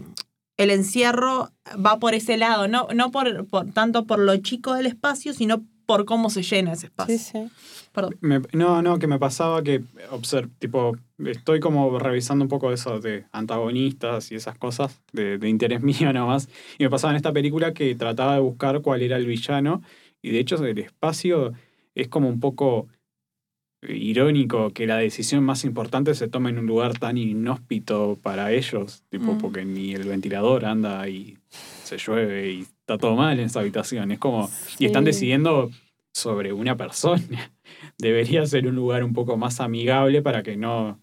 el encierro va por ese lado, no, no por, por tanto por lo chico del espacio, sino por cómo se llena ese espacio. Sí, sí. Perdón. Me- no, no, que me pasaba que, obser- tipo, estoy como revisando un poco eso de antagonistas y esas cosas, de, de interés mío nomás. Y me pasaba en esta película que trataba de buscar cuál era el villano. Y de hecho, el espacio es como un poco irónico que la decisión más importante se tome en un lugar tan inhóspito para ellos, tipo, Mm. porque ni el ventilador anda y se llueve y está todo mal en esa habitación. Es como, y están decidiendo sobre una persona. Debería ser un lugar un poco más amigable para que no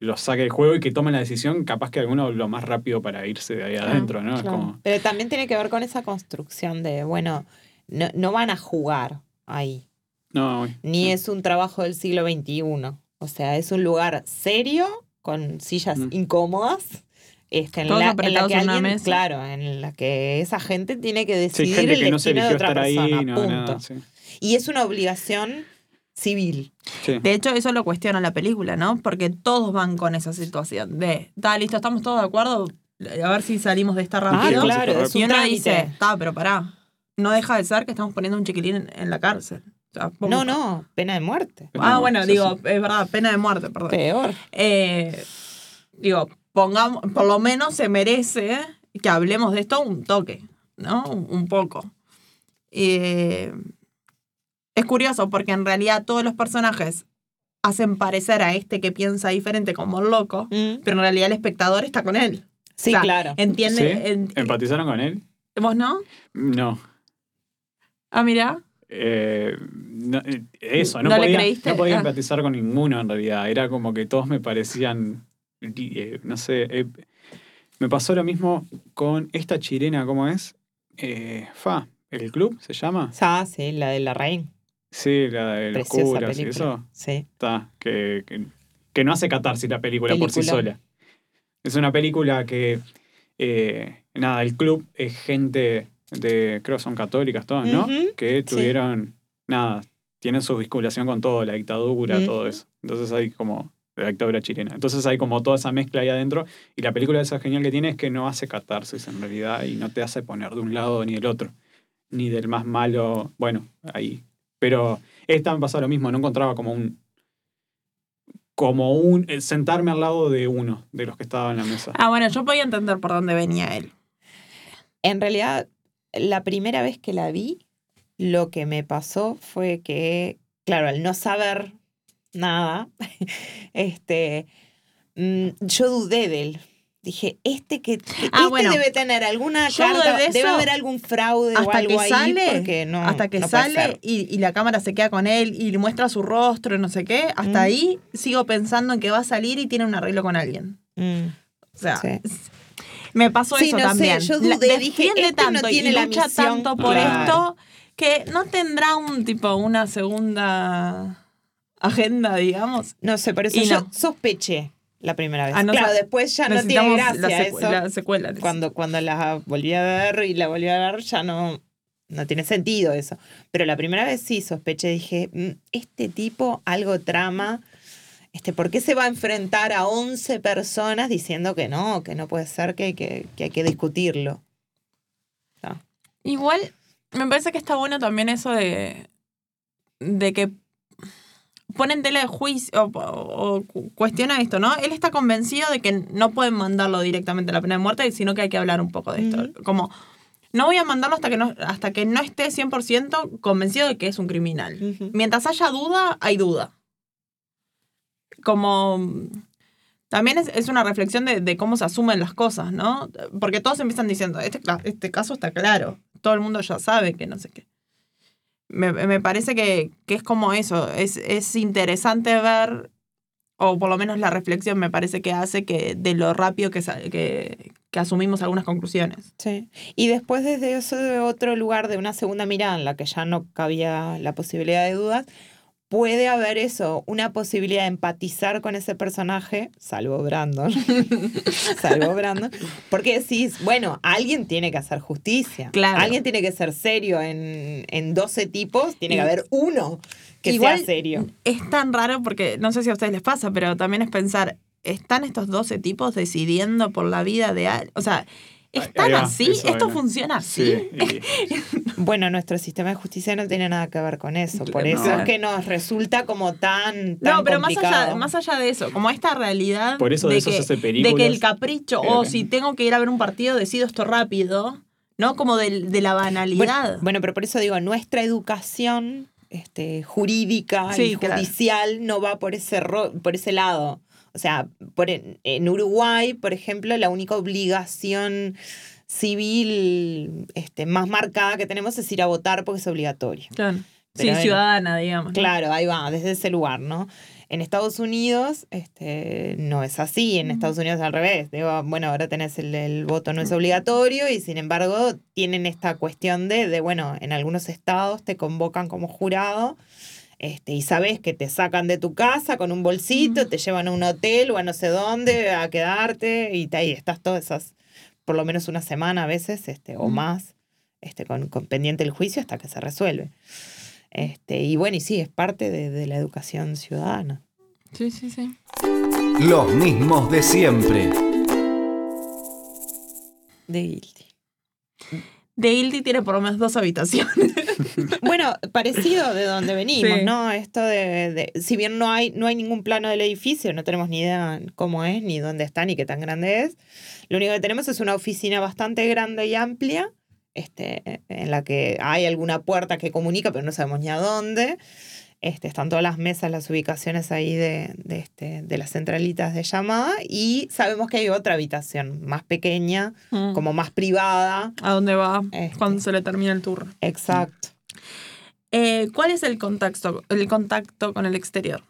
los saque del juego y que tomen la decisión, capaz que alguno lo más rápido para irse de ahí adentro, ¿no? Es como, Pero también tiene que ver con esa construcción de, bueno, no, no van a jugar ahí. No, ni es un trabajo del siglo XXI. O sea, es un lugar serio, con sillas Mm. incómodas. Este, en, Todos la, en la que alguien, mesa. claro, en la que esa gente tiene que sí, decidir gente el que no se destino eligió de otra estar persona, ahí, no, punto. nada, sí. Y es una obligación civil. Sí. De hecho, eso lo cuestiona la película, ¿no? Porque todos van con esa situación de, está listo, estamos todos de acuerdo, a ver si salimos de esta Ah, rápido. sí, claro, es y un uno trámite. dice, está, pero pará, no deja de ser que estamos poniendo un chiquilín en, en la cárcel. No, no, pena de muerte. Ah, No, bueno, digo, sí. es verdad, pena de muerte, perdón. Peor. Eh, digo, pongamos, por lo menos se merece que hablemos de esto un toque, ¿no? Un, poco. Eh, es curioso porque en realidad todos los personajes hacen parecer a este que piensa diferente como el loco, Mm. pero en realidad el espectador está con él. Sí, O sea, claro. Entiende. ¿Empatizaron con él? ¿Vos no? No. Ah, mira. Eh, no, eh, eso, no, ¿No le podía, creíste? no podía Ah. empatizar con ninguno en realidad. Era como que todos me parecían, eh, no sé, eh, me pasó lo mismo con esta chilena, ¿cómo es? Fa, ¿el club se llama? Ah, sí, la de la reina. Sí, la de los curas y eso. Sí. Está, que, que, que no hace catarsis la película, por sí sola. Es una película que, nada, el club es gente de, creo que son católicas todas, ¿no? Ujú, Que sí. tuvieron, nada, tienen su vinculación con todo, la dictadura, Ujú. todo eso. Entonces hay como, la dictadura chilena. Entonces hay como toda esa mezcla ahí adentro. Y la película esa genial que tiene es que no hace catarsis en realidad y no te hace poner de un lado ni del otro. Ni del más malo, bueno, ahí. Pero esta me pasaba lo mismo, no encontraba como un, como un eh, sentarme al lado de uno de los que estaban en la mesa. Ah, bueno, yo podía entender por dónde venía él. En realidad, la primera vez que la vi, lo que me pasó fue que, claro, al no saber nada, este, mm, yo dudé de él. dije, este que, que- Ah, este bueno. debe tener alguna carta, de debe haber algún fraude o hasta algo que ahí sale, no, hasta que no sale y, y la cámara se queda con él y le muestra su rostro y no sé qué, hasta Mm. ahí sigo pensando en que va a salir y tiene un arreglo con alguien. Mm. O sea, Sí. Me pasó Sí, eso no sé, también. yo La- dudé, dije, defiende este no tanto tiene y la lucha misión tanto por esto que no tendrá un tipo, una segunda agenda, digamos. No sé, por eso Y yo no. sospeché la primera vez. Ah, no claro, después ya no tiene gracia la, secu- eso. la secuela. Cuando, cuando la volví a ver y la volví a ver, ya no, no tiene sentido eso. Pero la primera vez sí sospeché, dije, "Mm, este tipo algo trama. Este, ¿Por qué se va a enfrentar a 11 personas diciendo que no, que no puede ser, que hay que, que, hay que discutirlo? Igual, me parece que está bueno también eso de, de que ponen tela de juicio o, o- o cu- cuestiona esto, ¿no? Él está convencido de que no pueden mandarlo directamente a la pena de muerte, sino que hay que hablar un poco de esto. Como, no voy a mandarlo hasta que no, hasta que no esté 100% convencido de que es un criminal. Mientras haya duda, hay duda. Como... También es, es una reflexión de, de cómo se asumen las cosas, ¿no? Porque todos empiezan diciendo, este, este caso está claro, todo el mundo ya sabe que no sé qué. Me, me parece que, que es como eso, es, es interesante ver, o por lo menos la reflexión me parece que hace que de lo rápido que, que, que asumimos algunas conclusiones. Sí. Y después desde ese otro lugar de una segunda mirada en la que ya no cabía la posibilidad de dudas, puede haber eso, una posibilidad de empatizar con ese personaje, salvo Brandon, salvo Brandon, porque decís, bueno, alguien tiene que hacer justicia, Claro. alguien tiene que ser serio en, en 12 tipos, tiene que haber uno que Igual- sea serio. Es tan raro porque no sé si a ustedes les pasa, pero también es pensar, ¿están estos 12 tipos decidiendo por la vida de alguien? O sea, ¿están va, así? ¿Esto era. funciona así? Sí, y- Bueno, nuestro sistema de justicia no tiene nada que ver con eso, por No. eso es que nos resulta como tan, tan No, pero más allá, más allá de eso, como esta realidad Por eso de eso que, se hace de que el capricho, o si tengo que ir a ver un partido, decido esto rápido, ¿no? Como de, la banalidad. Bueno, bueno, pero por eso digo, nuestra educación este, jurídica Sí, y claro. judicial no va por ese, ro- por ese lado. O sea, por en, en Uruguay, por ejemplo, la única obligación civil este, más marcada que tenemos es ir a votar porque es obligatorio. Claro. Pero sí, ciudadana, digamos. Claro, ahí va, desde ese lugar, ¿no? En Estados Unidos este, no es así, en Estados Unidos al revés. Digo, bueno, ahora tenés el, el voto no es obligatorio y sin embargo tienen esta cuestión de, de, bueno, en algunos estados te convocan como jurado este, y sabes que te sacan de tu casa con un bolsito, te llevan a un hotel o a no sé dónde a quedarte y te- ahí estás todas esas, por lo menos una semana a veces este, o más, este, con, con pendiente el juicio hasta que se resuelve. Este, y bueno, y sí, es parte de, de la educación ciudadana. Sí, sí, sí. Los mismos de siempre. De Guilty. De Ildi tiene por lo menos dos habitaciones. Bueno, parecido de donde venimos, Sí. ¿no? Esto de, de- si bien no hay, no hay ningún plano del edificio, no tenemos ni idea cómo es, ni dónde está, ni qué tan grande es. Lo único que tenemos es una oficina bastante grande y amplia, este, en la que hay alguna puerta que comunica, pero no sabemos ni a dónde. Este, están todas las mesas, las ubicaciones ahí de, de, este, de las centralitas de llamada y sabemos que hay otra habitación más pequeña, como más privada. ¿A dónde va Este. cuando se le termina el tour? Exacto. Eh, ¿Cuál es el contacto, el contacto con el exterior?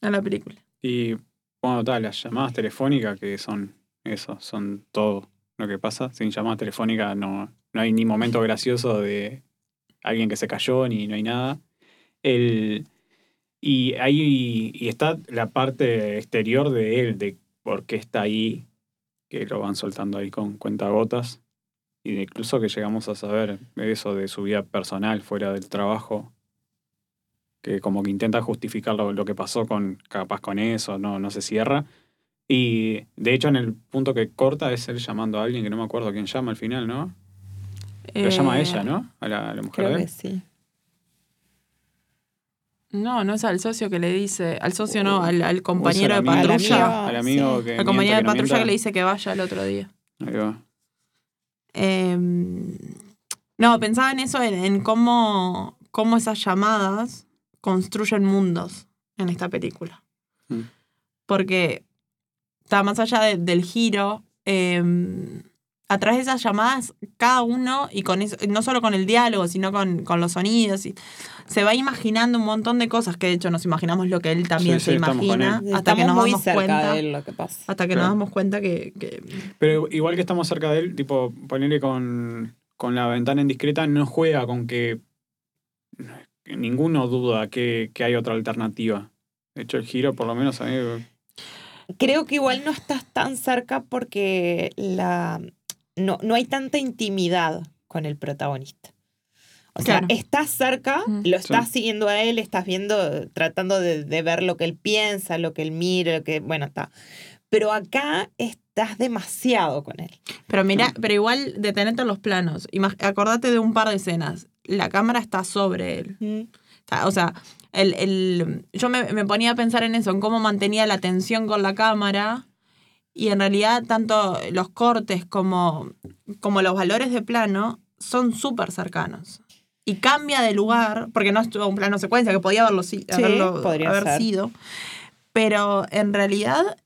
En la película. Y bueno, tal, las llamadas telefónicas que son eso, son todo lo que pasa. Sin llamadas telefónicas no, no hay ni momento gracioso de alguien que se cayó, ni no hay nada. El, y ahí y está la parte exterior de él, de por qué está ahí, que lo van soltando ahí con cuentagotas. Y de incluso que llegamos a saber eso de su vida personal fuera del trabajo, que como que intenta justificar lo, lo que pasó con capaz con eso, no, no se cierra. Y de hecho en el punto que corta es él llamando a alguien que no me acuerdo quién llama al final, ¿no? Lo llama a Eh, ella, ¿no? A la, a la mujer Creo de que él. sí. No, no es al socio que le dice, al socio no, al, al compañero de amigo- patrulla. Al Al amigo sí. que Al compañero de patrulla no que le dice que vaya el otro día. Ahí va. Em, no, pensaba en eso, en, en cómo, cómo esas llamadas construyen mundos en esta película. Mm. Porque está más allá de- del giro. eh, a través de esas llamadas, cada uno, y con eso, no solo con el diálogo, sino con, con los sonidos, y se va imaginando un montón de cosas que de hecho nos imaginamos lo que él también Sí, se sí, imagina, hasta que nos muy damos cerca cuenta. de él, lo que pasa. Hasta que Claro. nos damos cuenta que, que- Pero igual que estamos cerca de él, tipo, ponerle con, con la ventana indiscreta, no juega con que, que ninguno duda que, que hay otra alternativa. De hecho, el giro, por lo menos a mí. Creo que igual no estás tan cerca porque la, no, no hay tanta intimidad con el protagonista. O sea, estás cerca, Mm. lo estás Sí. siguiendo a él, estás viendo, tratando de, de ver lo que él piensa, lo que él mira, lo que, bueno, está. Pero acá estás demasiado con él. Pero mira, pero igual detenete en los planos. Imag- acordate de un par de escenas. La cámara está sobre él. Está- O sea, el, el- yo me, me ponía a pensar en eso, en cómo mantenía la tensión con la cámara. Y en realidad, tanto los cortes como, como los valores de plano son súper cercanos. Y cambia de lugar, porque no es todo un plano secuencia, que podía haberlo, Sí, haberlo- podría haber ser. sido. Pero en realidad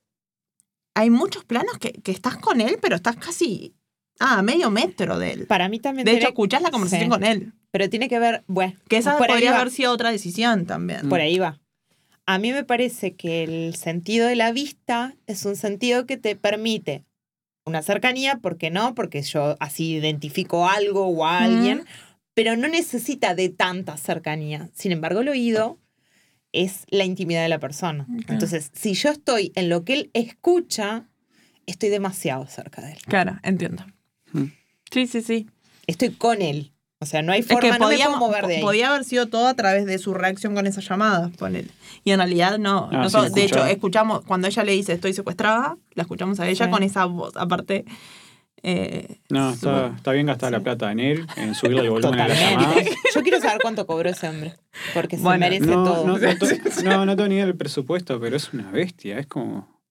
hay muchos planos que, que estás con él, pero estás casi ah, a medio metro de él. Para mí también De hecho, escuchás la conversación sí. con él. Pero tiene que ver, bueno, Que esa podría va. haber sido otra decisión también. Por ahí va. A mí me parece que el sentido de la vista es un sentido que te permite una cercanía, ¿por qué no? Porque yo así identifico algo o a alguien, pero no necesita de tanta cercanía. Sin embargo, el oído es la intimidad de la persona. Entonces, si yo estoy en lo que él escucha, estoy demasiado cerca de él. Claro, entiendo. Mm. Sí, sí, sí. Estoy con él. O sea, no hay Es forma, que no me podía, puedo mover de ahí. podía haber sido todo a través de su reacción con esas llamadas, ponele. Y en realidad no. Ah, Nosotros, sí, de hecho, escuchamos, cuando ella le dice estoy secuestrada, la escuchamos a ella Sí. con esa voz. Aparte, eh, No, está, bien gastar la plata en él, en subirle el volumen a llamadas. Totalmente. Yo quiero saber cuánto cobró ese hombre. Porque se merece No, todo. no, no, no, no tengo ni idea del presupuesto, pero es una bestia, es como...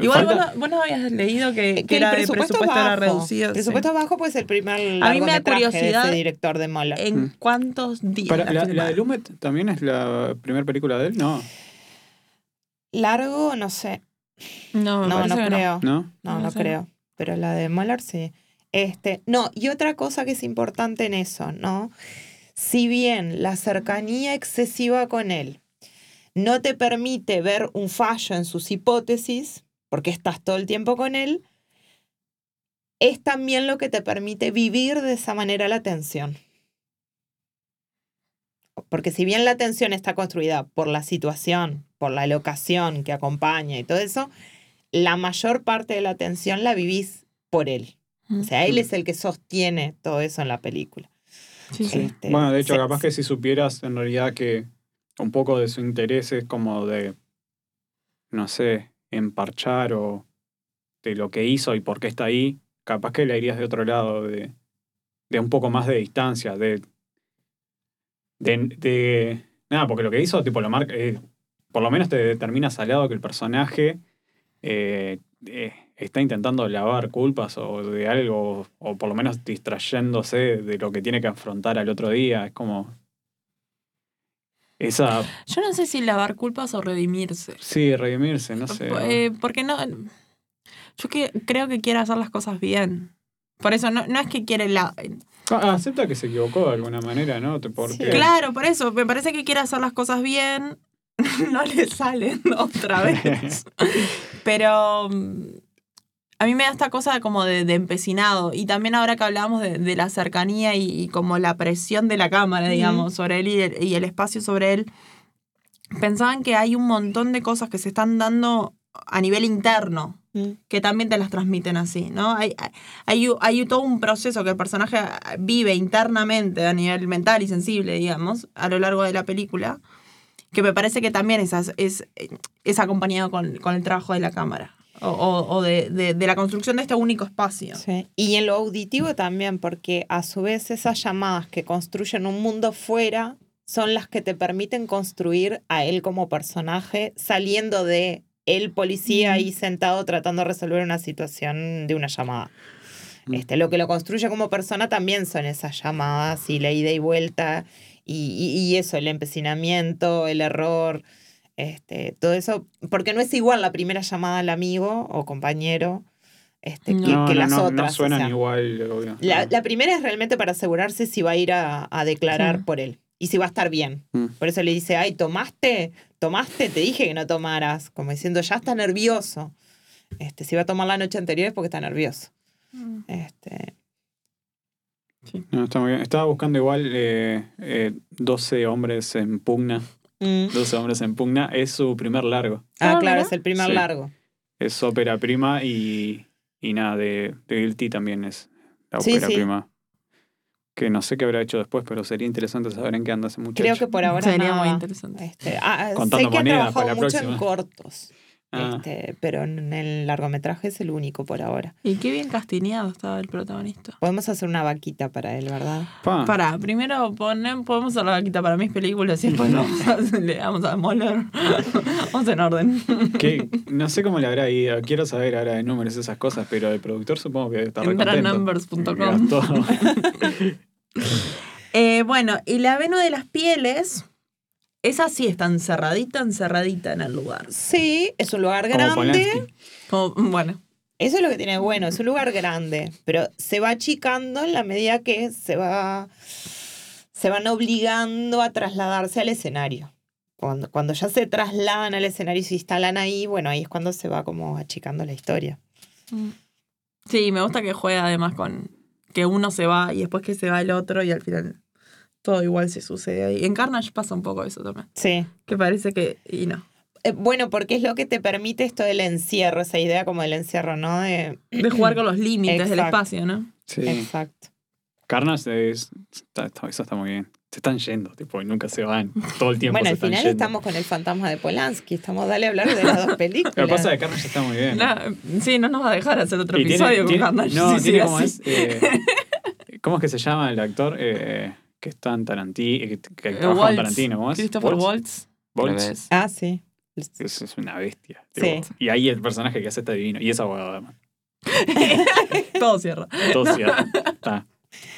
igual vos no, vos no habías leído que, que que era el de presupuesto, presupuesto era bajo. reducido. El sí. presupuesto bajo pues el primer A mí me da largometraje de curiosidad ese director de Mola. ¿En Mm. cuántos días? Para- la la, de Lumet también es la primera película de él? No, Largo, no sé. No, No, no creo. No, ¿no? no, No sé. creo. Pero la de Moller sí. Este, no, y otra cosa que es importante en eso, ¿no? Si bien la cercanía excesiva con él no te permite ver un fallo en sus hipótesis, porque estás todo el tiempo con él, es también lo que te permite vivir de esa manera la tensión. Porque si bien la tensión está construida por la situación, por la locación que acompaña y todo eso, la mayor parte de la tensión la vivís por él. O sea, él es el que sostiene todo eso en la película. Sí, sí. Este, Bueno, de hecho, se- capaz que si supieras en realidad que un poco de su interés es como de, no sé, emparchar o de lo que hizo y por qué está ahí, capaz que le irías de otro lado, de, de un poco más de distancia, de, de, nada, porque lo que hizo, tipo, lo marca, eh, por lo menos te determinas al lado que el personaje eh, eh, está intentando lavar culpas o de algo, o por lo menos distrayéndose de lo que tiene que afrontar al otro día. Es como. Esa. Yo no sé si lavar culpas o redimirse. Sí, redimirse, no sé. Eh, porque no. Yo que, creo que quiere hacer las cosas bien. Por eso no, no es que quiere la. Ah, acepta que se equivocó de alguna manera, ¿no? Te- Claro, por eso. Me parece que quiere hacer las cosas bien. no le salen otra vez. Pero. A mí me da esta cosa como de, de empecinado. Y también ahora que hablábamos de, de la cercanía y, y como la presión de la cámara, digamos, sobre él y el, y el espacio sobre él, pensaban que hay un montón de cosas que se están dando a nivel interno Mm. que también te las transmiten así, ¿no? Hay, hay, hay todo un proceso que el personaje vive internamente a nivel mental y sensible, digamos, a lo largo de la película, que me parece que también es, es, es acompañado con, con el trabajo de la cámara o, o- o de, de- de la construcción de este único espacio. Sí. Y en lo auditivo también, porque a su vez esas llamadas que construyen un mundo fuera son las que te permiten construir a él como personaje saliendo de el policía ahí sentado tratando de resolver una situación de una llamada. Mm. Este, lo que lo construye como persona también son esas llamadas y la ida y vuelta y, y- y eso, el empecinamiento, el error. Este, todo eso, porque no es igual la primera llamada al amigo o compañero este, que, No, que no, las no, otras. no o suenan sea, igual, obvio. la, la primera es realmente para asegurarse si va a ir a, a declarar Sí. por él y si va a estar bien. Mm. Por eso le dice, ay, tomaste, tomaste, te dije que no tomaras, como diciendo, ya está nervioso. Este, si va a tomar la noche anterior es porque está nervioso. Este, No, está muy bien. Estaba buscando igual eh, eh, 12 hombres en pugna. Mm. 12 hombres en pugna. Es su primer largo. Ah, Ah, claro, mira. es el primer Sí. largo. Es ópera prima y, y nada, de, de Guilty también es la Sí, ópera sí. prima. Que no sé qué habrá hecho después, pero sería interesante saber en qué anda ese muchacho. Creo que por ahora Sería nada. muy interesante. Este, ah, sé Contando que ha monedas trabajado para la mucho en cortos, Ah, este, pero en el largometraje es el único por ahora. Y qué bien castineado estaba el protagonista. Podemos hacer una vaquita para él, ¿verdad? pa. Para, primero ponen, podemos hacer la vaquita para mis películas y después vamos a, le damos a Moller. Vamos en orden. No sé cómo le habrá ido. Quiero saber ahora de números esas cosas, pero el productor supongo que debe estar re Entra a contento. numbers.com. Gastó. Eh, bueno, y la veno de las pieles, esa sí está encerradita, encerradita en el lugar. Sí, es un lugar grande. Como, bueno, Eso es lo que tiene bueno, es un lugar grande, pero se va achicando en la medida que se va se van obligando a trasladarse al escenario. Cuando, cuando ya se trasladan al escenario y se instalan ahí, bueno, ahí es cuando se va como achicando la historia. sí, me gusta que juega además con que uno se va y después que se va el otro y al final todo igual se sucede ahí. En Carnage pasa un poco eso también. Sí. Que parece que. Y no. Eh, bueno, porque es lo que te permite esto del encierro, esa idea como del encierro, ¿no? De... De jugar con los límites del espacio, ¿no? Sí. Exacto. Carnage es. está- está- eso está muy bien. Se están yendo, tipo, y nunca se van. Todo el tiempo Bueno, se al están final yendo. estamos con el fantasma de Polanski, estamos dale a hablar de las dos películas. Lo que pasa es que Carnage está muy bien. La- sí, no nos va a dejar hacer otro Y tiene- episodio con tiene- Carnage. No, sí, tiene sí, como así. es. eh, ¿Cómo es que se llama el actor eh, que está en Tarantino? Que, que Eh, trabaja en Waltz. Tarantino, ¿cómo es? Christopher Waltz. Waltz. Ah, sí. Es, es una bestia. Sí. Y ahí el personaje que hace está divino. Y es abogado además. Todo cierra. Todo cierto. Está.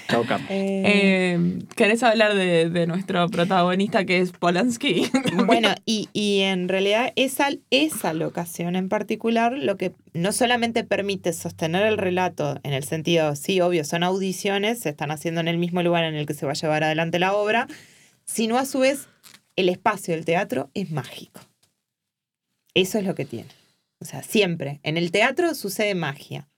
Chao, Carlos. Eh, Eh, ¿Querés hablar de, de nuestro protagonista que es Polanski? Bueno, y, y en realidad esa, esa locación en particular lo que no solamente permite sostener el relato en el sentido, sí, obvio, son audiciones, se están haciendo en el mismo lugar en el que se va a llevar adelante la obra, sino a su vez el espacio del teatro es mágico. Eso es lo que tiene. O sea, siempre. En el teatro sucede magia.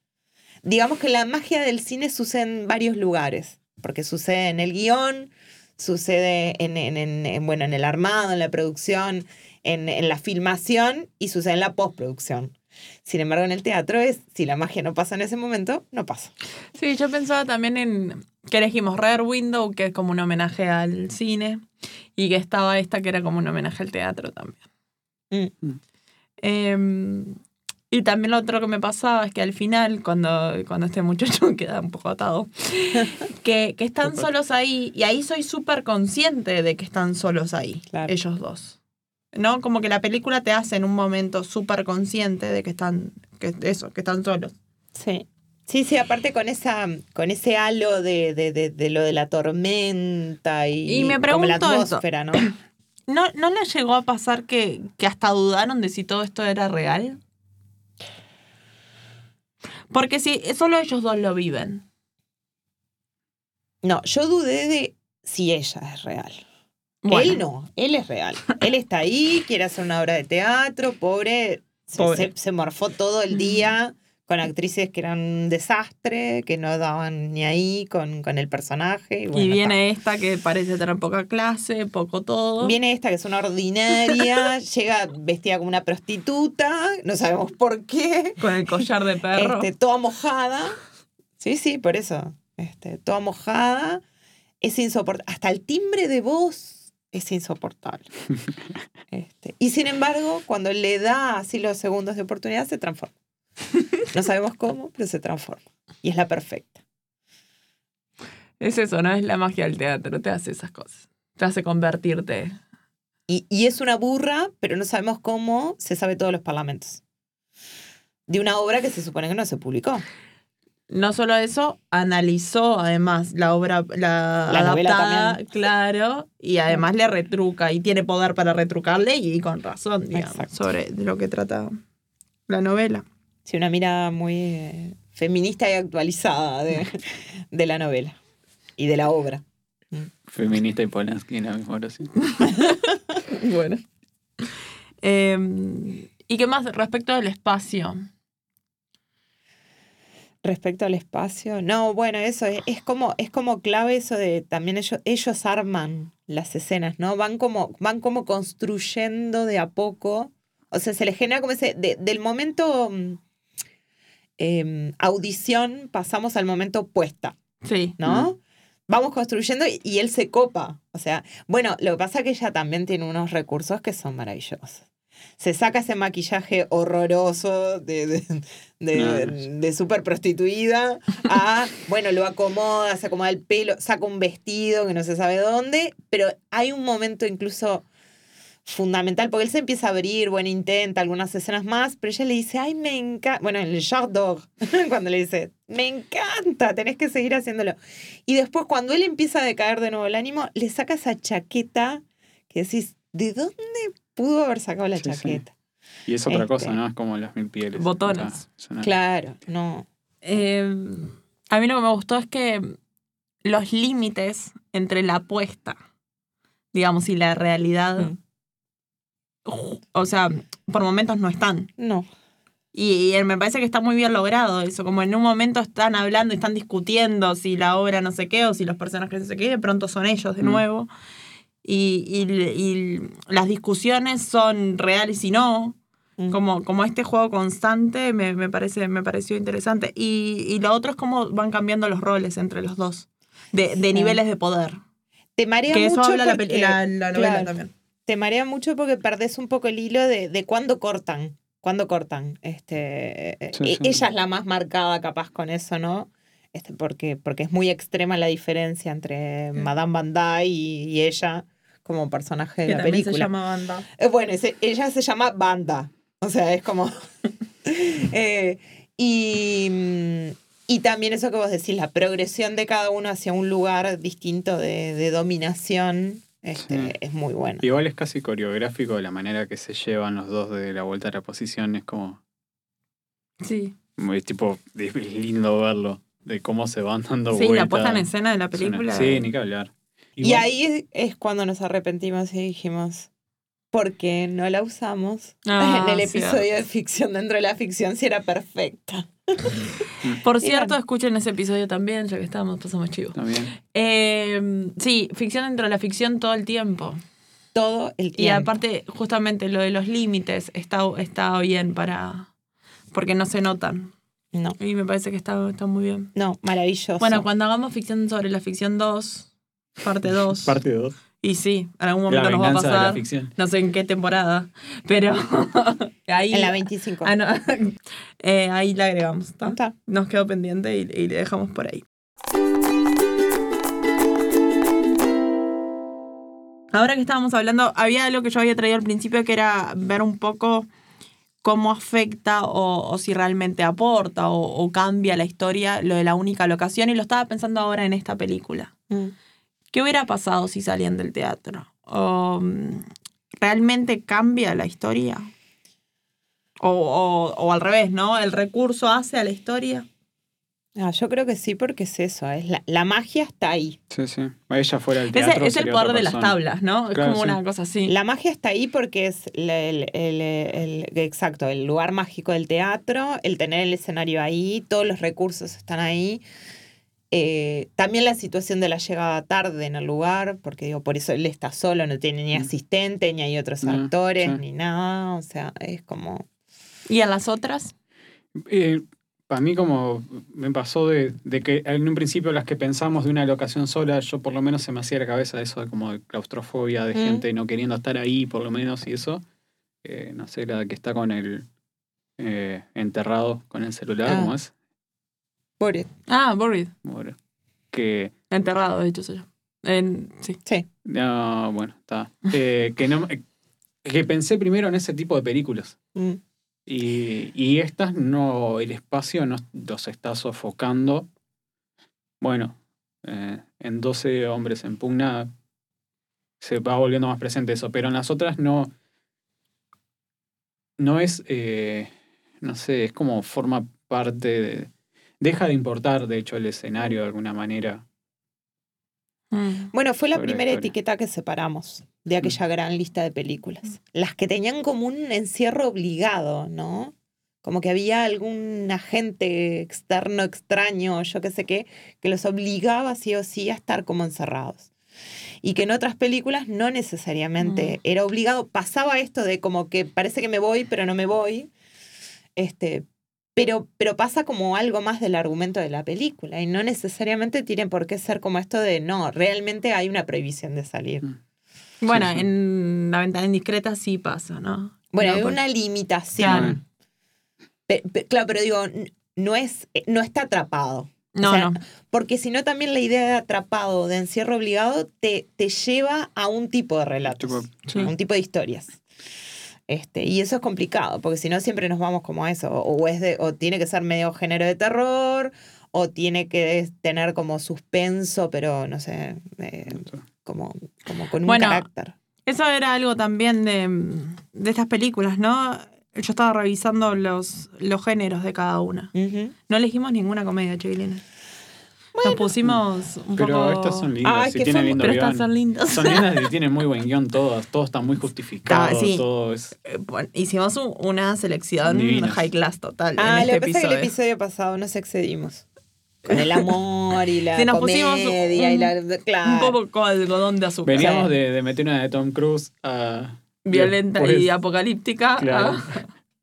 Digamos que la magia del cine sucede en varios lugares, porque sucede en el guion, sucede en, en- en- en, bueno, en el armado, en la producción, en, en la filmación y sucede en la postproducción. Sin embargo, en el teatro es, si la magia no pasa en ese momento, no pasa. Sí, yo pensaba también en que elegimos Rare Window, que es como un homenaje al cine, y que estaba esta que era como un homenaje al teatro también. Mm. Em, y también lo otro que me pasaba es que al final, cuando, cuando este muchacho queda un poco atado, que, que están solos ahí, y ahí soy súper consciente de que están solos ahí, Claro. ellos dos. ¿No? Como que la película te hace en un momento súper consciente de que están, que eso, que están solos. Sí. Sí, sí, aparte con esa, con ese halo de, de, de, de lo de la tormenta y, Y me como la pregunto eso. atmósfera, ¿no? ¿No, ¿No les llegó a pasar que, que hasta dudaron de si todo esto era real? Porque si solo ellos dos lo viven. No, yo dudé de si ella es real. Bueno, Él no, él es real. Él está ahí, quiere hacer una obra de teatro, Pobre. se- se morfó todo el día con actrices que eran un desastre, que no daban ni ahí con, con el personaje. Y, viene esta que parece tener poca clase, poco todo. Viene esta que es una ordinaria, llega vestida como una prostituta, no sabemos por qué, Con el collar de perro. este, toda mojada. Sí, sí, por eso. Este, toda mojada. Es insoportable. Hasta el timbre de voz es insoportable. Este, y sin embargo, cuando le da así los segundos de oportunidad, se transforma. No sabemos cómo, pero se transforma. Y es la perfecta. Es eso, no es la magia del teatro, te hace esas cosas. Te hace convertirte. Y, y es una burra, pero no sabemos cómo se sabe todos los parlamentos. De una obra que se supone que no se publicó. no solo eso, analizó además la obra, la, La novela adaptada, claro, y además le retruca y tiene poder para retrucarle y con razón, digamos, Exacto. sobre lo que trata la novela. Sí, una mirada muy eh, feminista y actualizada de, de la novela y de la obra. Feminista y Polanski en la misma oración. Bueno. Eh, ¿Y qué más respecto del espacio? Respecto al espacio, no, bueno, eso es, es como, es como clave eso de también ellos, ellos arman las escenas, ¿no? Van como, van como construyendo de a poco. O sea, se les genera como ese, de- del momento mm, em, audición pasamos al momento puesta. Sí. ¿no? Vamos construyendo y, y él se copa. O sea, bueno, lo que pasa es que ella también tiene unos recursos que son maravillosos. Se saca ese maquillaje horroroso de, de, de, No, de súper prostituida a, bueno, lo acomoda, se acomoda el pelo, saca un vestido que no se sabe dónde, pero hay un momento incluso fundamental, porque él se empieza a abrir, bueno, intenta algunas escenas más, pero ella le dice, ay, me encanta, bueno, en el Shark Dog, cuando le dice, me encanta, tenés que seguir haciéndolo. Y después cuando él empieza a decaer de nuevo el ánimo, le saca esa chaqueta que decís, ¿de dónde pudo haber sacado la Sí, sí. chaqueta? Y es otra Este. cosa, ¿no? Es como las mil pieles. Botones. Una- Claro, no. Eh, a mí lo que me gustó es que los límites entre la apuesta, digamos, y la realidad, Mm. O sea, por momentos no están. No. Y, y me parece que está muy bien logrado eso, como en un momento están hablando y están discutiendo si la obra no sé qué o si los personajes no sé qué, de pronto son ellos de Mm. nuevo. Y, y- y las discusiones son reales y no. Mm. Como, como este juego constante me, me parece, me pareció interesante. Y, y lo otro es cómo van cambiando los roles entre los dos. De, de Sí. niveles de poder. Te marea Que eso habla la, porque- la, la novela claro, también. Te marea mucho porque perdés un poco el hilo de, de cuándo cortan. ¿Cuándo cortan? Este, Sí, e- sí. Ella es la más marcada capaz con eso, ¿no? Este, porque, porque es muy extrema la diferencia entre Sí. Madame Van y, y ella como personaje de Que la también se película. llama banda. Eh, Bueno, ese- ella se llama Banda. O sea, es como. Eh, y, mm, y también eso que vos decís, la progresión de cada uno hacia un lugar distinto de, de dominación este, Sí. es muy bueno. Igual es casi coreográfico la manera que se llevan los dos de la vuelta a la posición. Es como. Sí. Muy tipo. Es lindo verlo. De cómo se van dando Sí, vueltas. la puesta en escena de la una- película. Sí, ni que hablar. Y ahí es, es cuando nos arrepentimos y dijimos, ¿por qué no la usamos Ah, en el cierto. episodio de ficción dentro de la ficción si era perfecta? Por Y cierto, bueno. escuchen ese episodio también, ya que estábamos, pasamos chivos. También. Eh, sí, ficción dentro de la ficción todo el tiempo. Todo el Y tiempo. aparte, justamente lo de los límites está, está bien para. porque no se notan. No, Y me parece que está, está muy bien. no, maravilloso. Bueno, cuando hagamos ficción sobre la ficción 2, parte 2. Parte 2. Y sí, en algún momento nos va a pasar. No sé en qué temporada. Pero ahí. en la 25. Ah, no. Eh, ahí la agregamos. ¿está? Está. Nos quedó pendiente y, y le dejamos por ahí. Ahora que estábamos hablando, había algo que yo había traído al principio que era ver un poco cómo afecta o, o si realmente aporta o, o cambia la historia lo de la única locación y lo estaba pensando ahora en esta película. Mm. ¿Qué hubiera pasado si salían del teatro? O, mm, ¿Realmente cambia la historia? O, o- o al revés, ¿no? ¿El recurso hace a la historia? Ah, yo creo que sí, porque es eso, es la, la magia está ahí. Sí, sí. Ella fuera del Ese teatro. es el poder de las tablas, ¿no? Es Claro, como sí. una cosa así. La magia está ahí porque es la- el, el- el- exacto, el lugar mágico del teatro, el tener el escenario ahí, todos los recursos están ahí. Eh, también la situación de la llegada tarde en el lugar, porque digo, por eso él está solo, no tiene ni Mm. asistente, ni hay otros No, actores, sí. ni nada. O sea, es como. ¿Y a las otras? Eh, a mí como me pasó de, de que en un principio las que pensamos de una locación sola, yo por lo menos se me hacía la cabeza eso de como de claustrofobia, de Mm. gente no queriendo estar ahí por lo menos y eso. Eh, no sé, la que está con el eh, enterrado con el celular, Ah. ¿cómo es? Pobre. Ah, Buried. Bueno, que Enterrado, de hecho, soy yo. En- sí. Sí. no, bueno, está. Eh, que no que pensé primero en ese tipo de películas. Mm. Y, y estas no, el espacio no los está sofocando. Bueno, eh, en 12 hombres en pugna se va volviendo más presente eso, pero en las otras no. No es. eh, no sé, es como forma parte de. Deja de importar, de hecho, el escenario de alguna manera. Mm. Bueno, fue la Sobre primera etiqueta que separamos de aquella gran lista de películas. Las que tenían como un encierro obligado, ¿no? Como que había algún agente externo, extraño, yo qué sé qué, que los obligaba sí o sí a estar como encerrados. Y que en otras películas no necesariamente Mm. era obligado. Pasaba esto de como que parece que me voy, pero no me voy. Este, pero, pero pasa como algo más del argumento de la película y no necesariamente tiene por qué ser como esto de no, realmente hay una prohibición de salir. Mm. Bueno, Sí, sí. en la ventana indiscreta sí pasa, ¿no? Bueno, No, hay por- una limitación. Claro. Pe- pe- claro, pero digo, no es, eh, no está atrapado. No, o sea, no. Porque si no, también la idea de atrapado, de encierro obligado, te, te lleva a un tipo de relatos, Sí. a un tipo de historias. Este, y eso es complicado, porque si no siempre nos vamos como a eso. O, es de, o tiene que ser medio género de terror, o tiene que tener como suspenso, pero no sé, eh, como, como con un Bueno, carácter. Eso era algo también de, de estas películas, ¿no? Yo estaba revisando los, los géneros de cada una. No elegimos ninguna comedia, Nos pusimos un Pero poco... estas son lindas, Ah, si que tienen fue- lindo Pero guion. estas son lindas. Son lindas y tienen muy buen guion todas. Todo está muy justificado. Ah, sí. Todo es. Eh, bueno, hicimos un- una selección Divinas. high class total Ah, en lo este que pasa es que el episodio. episodio pasado nos excedimos. Con el amor y la nos pusimos comedia y un- la... Claro. Un poco con algodón de azúcar. Veníamos Sí. de, de meter una de Tom Cruise a. Violenta después- y apocalíptica. Claro.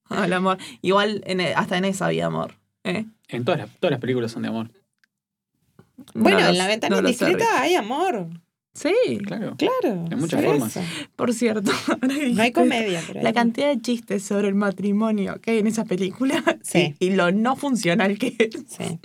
a- al amor. Igual en hasta en esa había amor. ¿eh? En todas las, todas las películas son de amor. Bueno, No en la ventana no indiscreta hay amor. Sí, Claro. Claro. De muchas formas. eso. por cierto. No hay comedia, pero hay La cantidad de chistes sobre el matrimonio que hay en esa película Sí. y, y lo no funcional que es. Sí.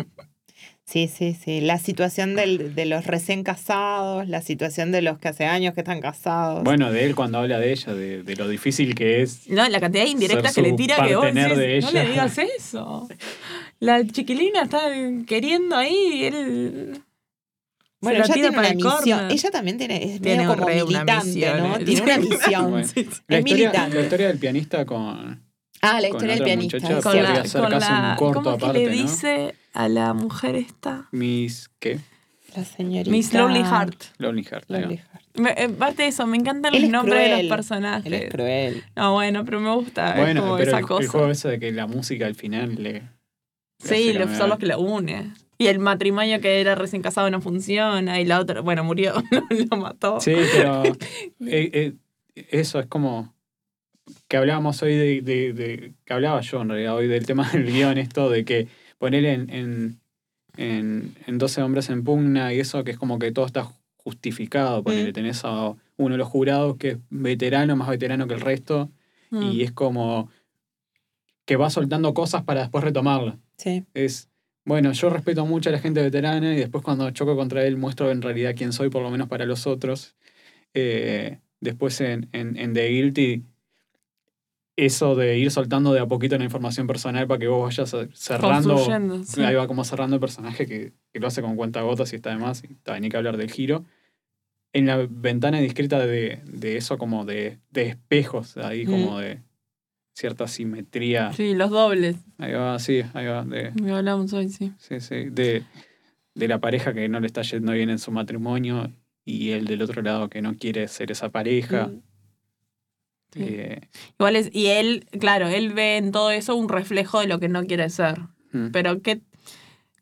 Sí, sí, sí. La situación del- de los recién casados, la situación de los que hace años que están casados. Bueno, de él cuando habla de ella, de, de lo difícil que es. No, la cantidad de indirectas que le tira que vos decís, de no le ella". digas eso. La chiquilina está queriendo ahí y él... bueno, ella tiene una el misión. corner. Ella también tiene, es Tiene medio como militante, misión, ¿no? eh. Tiene una misión. Bueno. Sí, sí. La Es historia, militante. la historia del pianista con. Ah, la historia del pianista. Con la, con un la- corto ¿Cómo es que aparte, le ¿no? dice a la mujer esta? Miss. ¿Qué? La señorita. Miss Lonely Heart. Lonely Heart. Lonely Heart. Me- eh, Parte de eso, me encantan Él los es nombres de cruel. los Él es personajes. cruel. No, bueno, pero me gusta. es Bueno, como pero esa el, cosa. el juego ese de que la música al final le. Sí, son los que lo une. Y el matrimonio que era recién casado no funciona. Y la otra, bueno, murió, lo mató. Sí, pero eh, eh, eso es como que hablábamos hoy de, de- de- que hablaba yo en realidad hoy del tema del guion, esto de que poner en, en, en, en 12 hombres en pugna y eso que es como que todo está justificado, ponele, Mm. tenés a uno de los jurados que es veterano, más veterano que el resto, Mm. y es como que va soltando cosas para después retomarlo. Sí. Es, bueno, yo respeto mucho a la gente veterana y después cuando choco contra él muestro en realidad quién soy, por lo menos para los otros. Eh, después en, en, en The Guilty, eso de ir soltando de a poquito la información personal para que vos vayas cerrando. Sí. Ahí va como cerrando el personaje que, que lo hace con cuenta gotas y está de más. Y está, ni que hablar del giro. En la ventana discreta de, de eso como de, de espejos, ahí como de cierta simetría. Sí, los dobles. Ahí va, sí, ahí va. De, Que hablamos hoy, sí. Sí, sí. De, de la pareja que no le está yendo bien en su matrimonio y el del otro lado que no quiere ser esa pareja. Mm. Sí. Eh, Igual es, y él, claro, él ve en todo eso un reflejo de lo que no quiere ser. mm, Pero que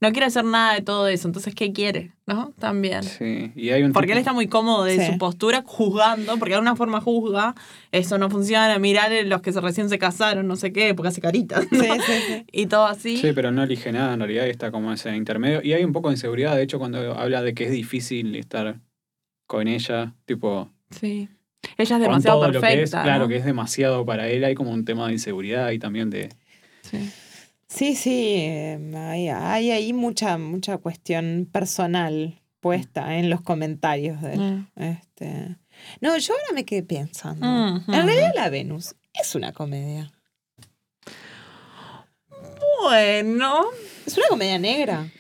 no quiere hacer nada de todo eso. Entonces, ¿qué quiere? ¿No? También. sí, y hay un Porque él está muy cómodo de Sí. su postura juzgando, porque de alguna forma juzga, eso no funciona, mirar los que se recién se casaron, no sé qué, porque hace caritas. ¿no? Sí, sí, sí. Y todo así. Sí, pero no elige nada, en realidad está como ese intermedio. Y hay un poco de inseguridad, de hecho, cuando habla de que es difícil estar con ella, tipo, Sí. Ella es con demasiado perfecta. que es, claro, que es demasiado para él, hay como un tema de inseguridad y también de... Sí. Sí, sí, eh, hay, hay ahí mucha, mucha cuestión personal puesta en los comentarios de. Mm. Este... No, yo ahora me quedé pensando. Mm, En mm. realidad la Venus es una comedia. Bueno, Es una comedia negra.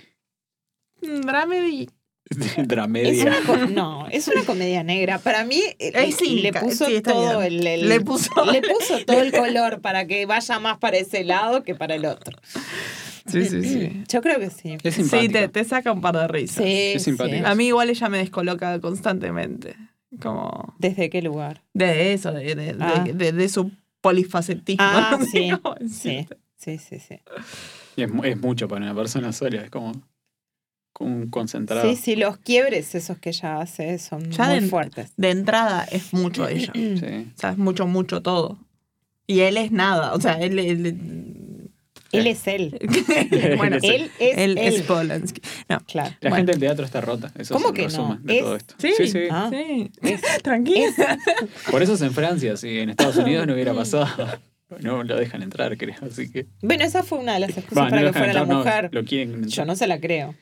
dramedy. Es Dramedia. una co- no, es una comedia negra. Para mí eh, sí, le puso sí, todo el, el- Le puso- le puso todo el color para que vaya más para ese lado que para el otro. Sí, sí, sí. Yo creo que sí. Es Sí, te, te saca un par de risas. Sí, Es simpática. sí. A mí igual ella me descoloca constantemente. Como ¿Desde qué lugar? de eso, de, de, de- Ah. de- de su polifacetismo. Ah, no sí, Sí, sí, sí, sí. Y es, es mucho para una persona sola, es como, concentrado. Sí, sí, los quiebres esos que ella hace son Ya muy de- fuertes. De entrada es mucho ella. Sí. O sea, es mucho, mucho todo. Y él es nada. O sea, él. él- Él es él. bueno, Él es él él. es Polanski. No. Claro. La Bueno. gente del teatro está rota. Eso ¿Cómo es que no? de Es- todo esto. Sí. sí, sí. Ah. Sí. Es- Tranquila. Por eso es en Francia, si en Estados Unidos no hubiera pasado. No lo dejan entrar, creo. Así que. Bueno, esa fue una de las excusas para que fuera la no, mujer. lo quieren. Yo no se la creo.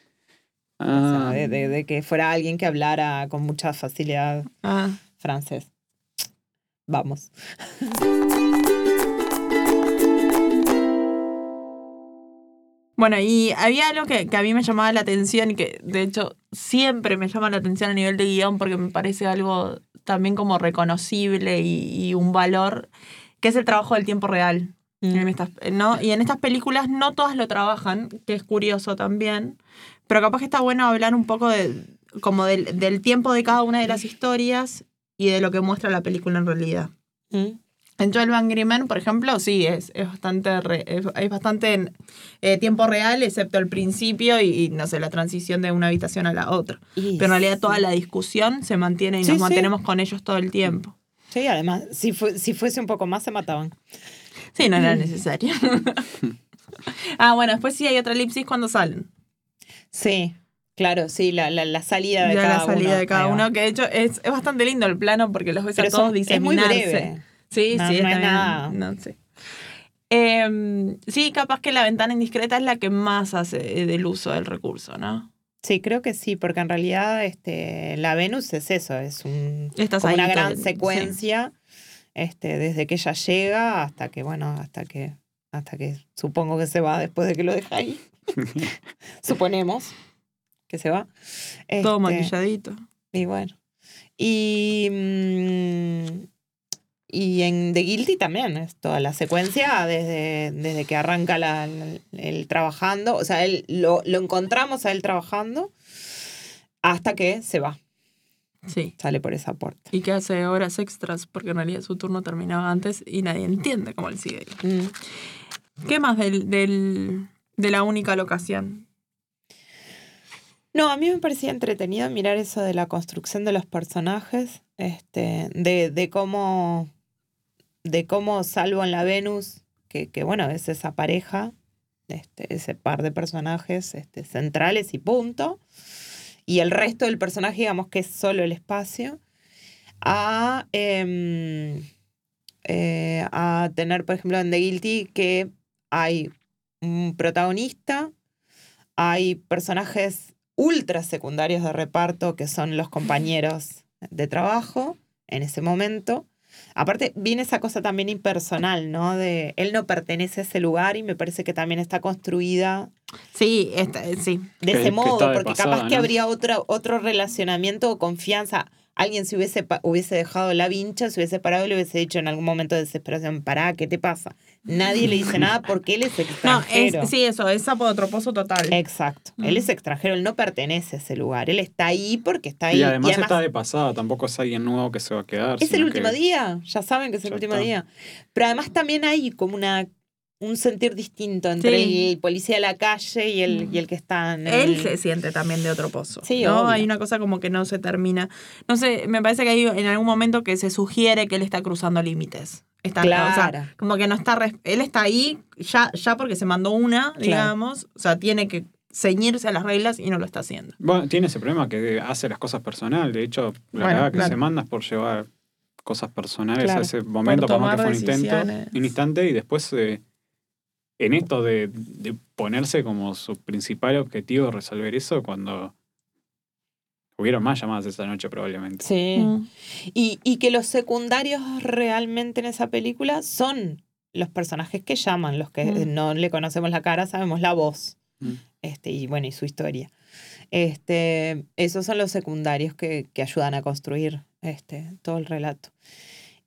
O Ah, sea, de, de- de que fuera alguien que hablara con mucha facilidad Ah. francés. Vamos. Bueno, y había algo que, que a mí me llamaba la atención y que de hecho siempre me llama la atención a nivel de guion porque me parece algo también como reconocible y, y un valor, que es el trabajo del tiempo real. Mm. En estas, ¿no? Y en estas películas no todas lo trabajan, que es curioso también, pero capaz que está bueno hablar un poco de, como del, del tiempo de cada una de las historias y de lo que muestra la película en realidad. Mm. En 12 Angry Men, por ejemplo, sí, es, es bastante, re- es, es bastante eh, tiempo real, excepto el principio y, y, no sé, la transición de una habitación a la otra. Y Pero en realidad toda sí. la discusión se mantiene y Sí, nos sí. mantenemos con ellos todo el tiempo. Sí, además, si, fue- si fuese un poco más, se mataban. Sí, no era necesario. ah, bueno, después sí hay otra elipsis cuando salen. Sí, claro, sí, la, la, la salida de Ya cada la salida uno. de cada uno, que de hecho es, es bastante lindo el plano porque los ves Pero a todos son- es muy diseminarse. breve. Sí, No- sí, no bien. nada. No sé. Em, sí, capaz que la ventana indiscreta es la que más hace eh, del uso del recurso, ¿no? Sí, creo que sí, porque en realidad este, la Venus es eso, es un, como una gran secuencia, este, desde que ella llega hasta que, bueno, hasta que, hasta que supongo que se va después de que lo deja ahí. Suponemos que se va. Todo Este, maquilladito. Y bueno. Y, mm, y en The Guilty también es toda la secuencia desde, desde que arranca la, la- el trabajando. O sea, él, lo, lo encontramos a él trabajando hasta que se va, Sí. sale por esa puerta. Y que hace horas extras porque en realidad su turno terminaba antes y nadie entiende cómo él sigue ahí. Mm. ¿Qué más del, del- de la única locación? No, a mí me parecía entretenido mirar eso de la construcción de los personajes, este, de, de cómo, de cómo salvo en la Venus, que, que bueno, es esa pareja, este, ese par de personajes este, centrales y punto, y el resto del personaje, digamos que es solo el espacio, a, em, eh, a tener, por ejemplo, en The Guilty, que hay protagonista, hay personajes ultra secundarios de reparto que son los compañeros de trabajo en ese momento. Aparte, viene esa cosa también impersonal, ¿no? De él no pertenece a ese lugar y me parece que también está construida Sí, esta, sí. de Que- ese modo, está de porque pasada, capaz que habría otro, otro relacionamiento o confianza. Alguien se hubiese, hubiese dejado la vincha, se hubiese parado y le hubiese dicho en algún momento de desesperación, pará, ¿qué te pasa? Nadie le dice nada porque él es No, extranjero. es, sí, eso, es apotroposo total. Exacto. Él Mm. es extranjero, él no pertenece a ese lugar. Él está ahí porque está ahí. Y además, está de pasada, tampoco es alguien nuevo que se va a quedar. es el último que- día, ya saben que es el Ya último está. día. Pero además también hay como una un sentir distinto entre Sí. el policía de la calle y el, y el que está en Él el- se siente también de otro pozo. Sí, ¿no? obvio. Hay una cosa como que no se termina. No sé, me parece que hay en algún momento que se sugiere que él está cruzando límites. Está, o sea, Claro. como que no está. res- Él está ahí ya, ya porque se mandó una, digamos. O sea, tiene que ceñirse a las reglas y no lo está haciendo. Bueno, tiene ese problema que hace las cosas personal. De hecho, la Bueno, verdad que claro. se manda es por llevar cosas personales Claro. a ese momento, Por por más que fue un intento, un instante, y después eh, en esto de, de ponerse como su principal objetivo resolver eso, cuando hubieron más llamadas esa noche probablemente. Sí. Mm. Y, y que los secundarios realmente en esa película son los personajes que llaman, los que Mm. no le conocemos la cara, sabemos la voz. Mm. Este, y bueno, y su historia. Este, esos son los secundarios que, que ayudan a construir este, todo el relato.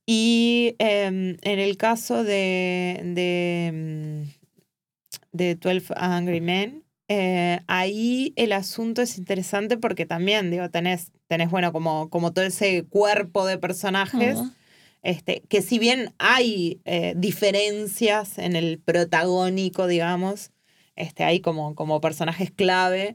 Y em, en el caso de, de, mm, de 12 Angry Men, eh, ahí el asunto es interesante porque también, digo, tenés, tenés bueno, como, como todo ese cuerpo de personajes. Este, que si bien hay eh, diferencias en el protagónico, digamos, este, hay como, como personajes clave,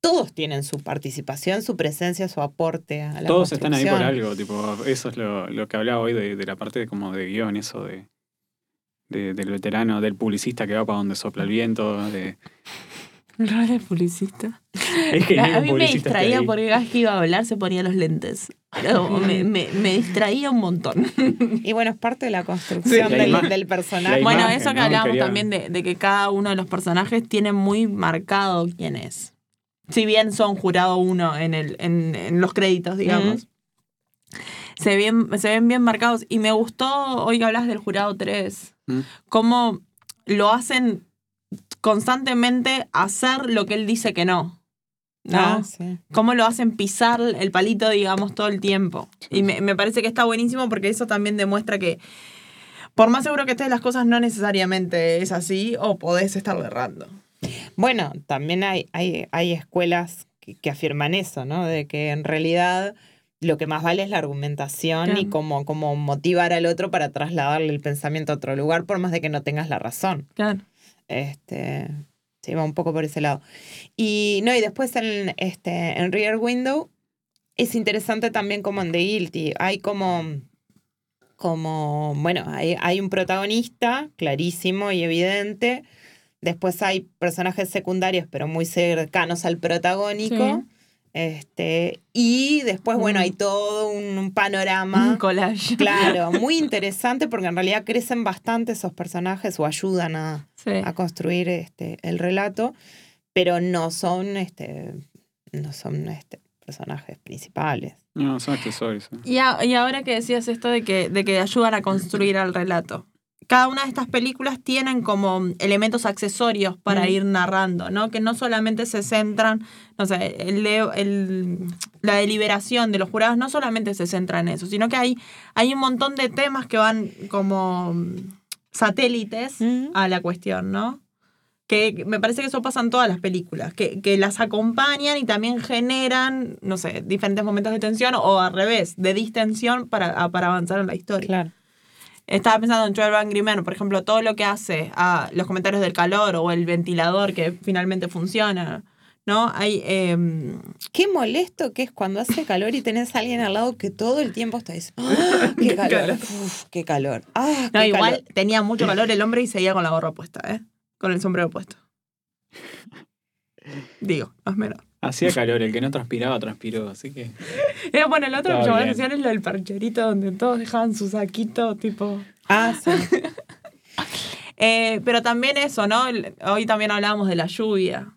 todos tienen su participación, su presencia, su aporte a la Todos están ahí por algo, tipo, eso es lo, lo que hablaba hoy de, de la parte de, como de guion, eso de, de- del veterano, del publicista que va para donde sopla el viento, de... El rol de publicista. Es que A mí me distraía porque cada vez que iba a hablar se ponía los lentes. Me, me- me distraía un montón. Y bueno, es parte de la construcción Sí, la del, personaje. Bueno, imagen, eso que ¿no? hablábamos Quería- también de, de que cada uno de los personajes tiene muy marcado quién es. Si bien son jurado uno en, el, en, en los créditos, digamos. Se, ven, se ven bien marcados. Y me gustó, hoy que hablas del jurado 3, Mm. cómo lo hacen constantemente hacer lo que él dice que no. ¿no? Ah, sí. cómo lo hacen pisar el palito, digamos, todo el tiempo. Y me, me parece que está buenísimo porque eso también demuestra que, por más seguro que estés, las cosas no necesariamente es así o podés estar errando. Bueno, también hay, hay, hay escuelas que, que afirman eso, ¿no? De que en realidad lo que más vale es la argumentación y cómo, cómo motivar al otro para trasladarle el pensamiento a otro lugar, por más de que no tengas la razón. Claro. Este, sí, va un poco por ese lado. Y no, y después en, este, en Rear Window es interesante también como en The Guilty. Hay como, como bueno, hay, hay un protagonista clarísimo y evidente. Después hay personajes secundarios, pero muy cercanos al protagónico. Este, y después, bueno, Mm. hay todo un, un panorama. Un collage. Claro, muy interesante porque en realidad crecen bastante esos personajes o ayudan a, Sí. a construir este, el relato, pero no son, este, no son este, personajes principales. No, son accesorios. ¿eh? Y, a- y ahora que decías esto de que, de que ayudan a construir el relato. Cada una de estas películas tienen como elementos accesorios para Mm. ir narrando, ¿no? Que no solamente se centran, no sé, el, de- el- la deliberación de los jurados no solamente se centra en eso, sino que hay, hay un montón de temas que van como satélites Mm. a la cuestión, ¿no? Que me parece que eso pasa en todas las películas, que, que las acompañan y también generan, no sé, diferentes momentos de tensión o al revés, de distensión para, para avanzar en la historia. Claro. Estaba pensando en 12 Angry Men, por ejemplo, todo lo que hace a los comentarios del calor o el ventilador que finalmente funciona, ¿no? Hay... em, Qué molesto que es cuando hace calor y tenés a alguien al lado que todo el tiempo está diciendo, "Ah, qué calor, uf, qué calor. Ah, no, qué igual calor". tenía mucho calor el hombre y seguía con la gorra puesta, ¿eh? Con el sombrero puesto. Digo, más o menos. Hacía calor, el que no transpiraba, transpiró, así que... Era bueno, el otro que llamó la atención es lo del parcherito donde todos dejaban su saquito, tipo. Ah, sí. Eh, pero también eso, ¿no? Hoy también hablábamos de la lluvia,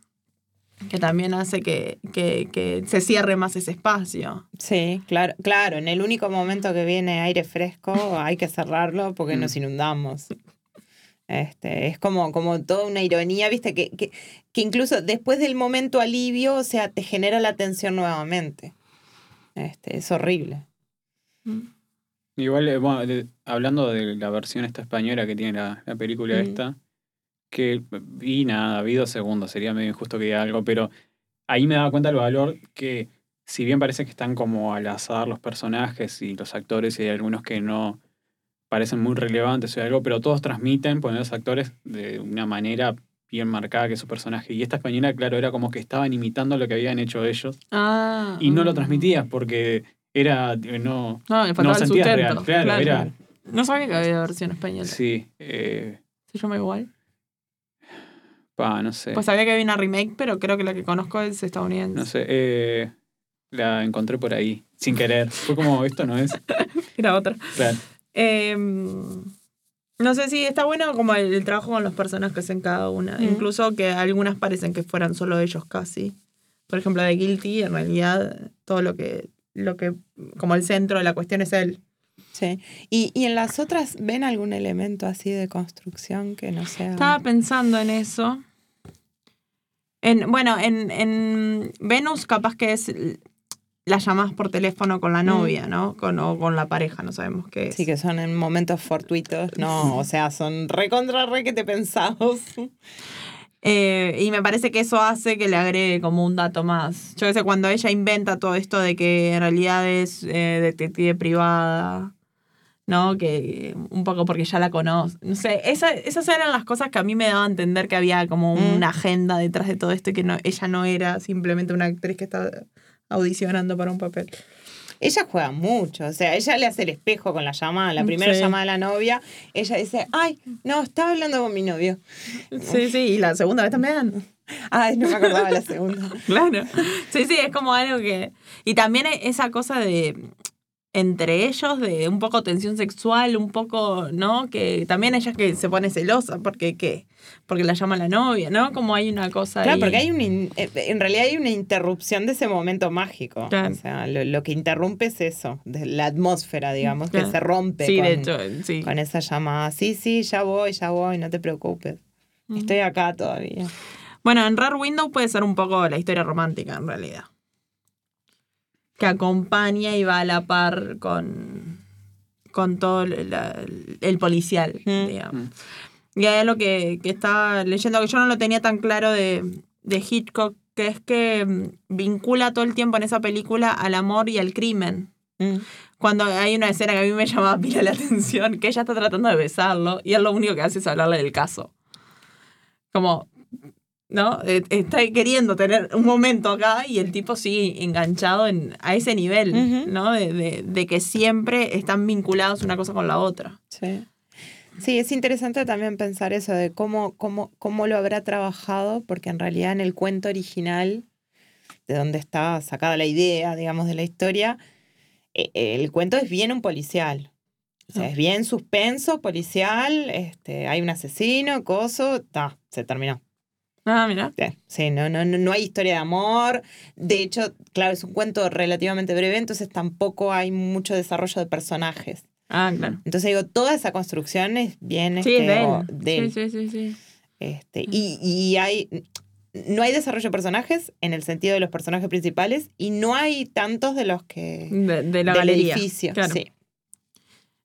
que también hace que, que, que se cierre más ese espacio. Sí, claro, claro. En el único momento que viene aire fresco hay que cerrarlo porque Mm. nos inundamos. Este, es como, como toda una ironía, viste, que, que, que incluso después del momento alivio, o sea, te genera la tensión nuevamente. Este, es horrible. Igual, eh, bueno, de- hablando de la versión esta española que tiene la, la película Mm. esta, que vi nada, vi dos segundos, sería medio injusto que diga algo, pero ahí me daba cuenta el valor que, si bien parece que están como al azar los personajes y los actores, y hay algunos que no parecen muy relevantes o algo, pero todos transmiten, poner los actores de una manera bien marcada que su personaje. Y esta española, claro, era como que estaban imitando lo que habían hecho ellos Ah. y no lo transmitías porque era, no, No, le no sentías sustento. real. Claro, era, No sabía que había versión española. sí, eh, ¿Se llama igual? pa, no sé, Pues sabía que había una remake, pero creo que la que conozco es estadounidense. no sé, eh, la encontré por ahí, sin querer. Fue como, esto no es. Era otra. Claro. Eh, no sé si está bueno como el, el trabajo con los personajes en cada una. Mm. Incluso que algunas parecen que fueran solo ellos casi. Por ejemplo, de Guilty, en realidad, todo lo que, lo que, como el centro de la cuestión es él. Sí. ¿Y, y en las otras ven algún elemento así de construcción que no sea. Estaba pensando en eso. En, bueno, en, en Venus capaz que es la llamás por teléfono con la novia, ¿no? Con, o con la pareja, no sabemos qué es. Sí, que son en momentos fortuitos. No, o sea, son re contra re que te pensados. Eh, y me parece que eso hace que le agregue como un dato más. Yo sé, cuando ella inventa todo esto de que en realidad es eh, detective privada, ¿no? Que un poco porque ya la conoce. No sé, esa- esas eran las cosas que a mí me daban a entender que había como Mm. una agenda detrás de todo esto y que no, ella no era simplemente una actriz que está audicionando para un papel. Ella juega mucho, o sea, ella le hace el espejo con la llamada, la primera Sí. llamada de la novia, ella dice, ay, no, estaba hablando con mi novio. Sí, sí, y la segunda vez también. Ay, no me acordaba la segunda. Claro. Sí, sí, es como algo que. Y también esa cosa de. Entre ellos, de un poco tensión sexual, un poco, ¿no? Que también ella que se pone celosa, porque ¿qué? Porque la llama la novia, ¿no? Como hay una cosa Claro, ahí. porque hay un in- eh, en realidad hay una interrupción de ese momento mágico. Claro. O sea, lo, lo que interrumpe es eso, de la atmósfera, digamos, Claro. que se rompe Sí, con, de hecho, sí. con esa llamada. Sí, sí, ya voy, ya voy, no te preocupes. Estoy acá todavía. Bueno, en Rare Window puede ser un poco la historia romántica, en realidad. Que acompaña y va a la par con, con todo la- el policial, Mm. digamos. Y hay algo que, que estaba leyendo que yo no lo tenía tan claro de, de Hitchcock, que es que mm, vincula todo el tiempo en esa película al amor y al crimen. Mm. Cuando hay una escena que a mí me llamaba pila la atención, que ella está tratando de besarlo y él lo único que hace es hablarle del caso. Como, ¿no? Eh, Está queriendo tener un momento acá y el tipo sigue enganchado en, a ese nivel. ¿no? De, de- de que siempre están vinculados una cosa con la otra. Sí. Sí, es interesante también pensar eso de cómo, cómo, cómo lo habrá trabajado, porque en realidad en el cuento original, de donde está sacada la idea, digamos, de la historia, eh, el cuento es bien un policial. O sea, Ah. es bien suspenso, policial, este, hay un asesino, coso, ta, se terminó. Ah, mira. Sí, no, no, no, no hay historia de amor. De hecho, claro, es un cuento relativamente breve, entonces tampoco hay mucho desarrollo de personajes. Ah, claro. Entonces digo, toda esa construcción es bien Sí, este, es de él. de él. Sí, sí, sí, sí. Este, y, y hay, no hay desarrollo de personajes en el sentido de los personajes principales y no hay tantos de los que... De, de la del galería. edificio. Claro. Sí.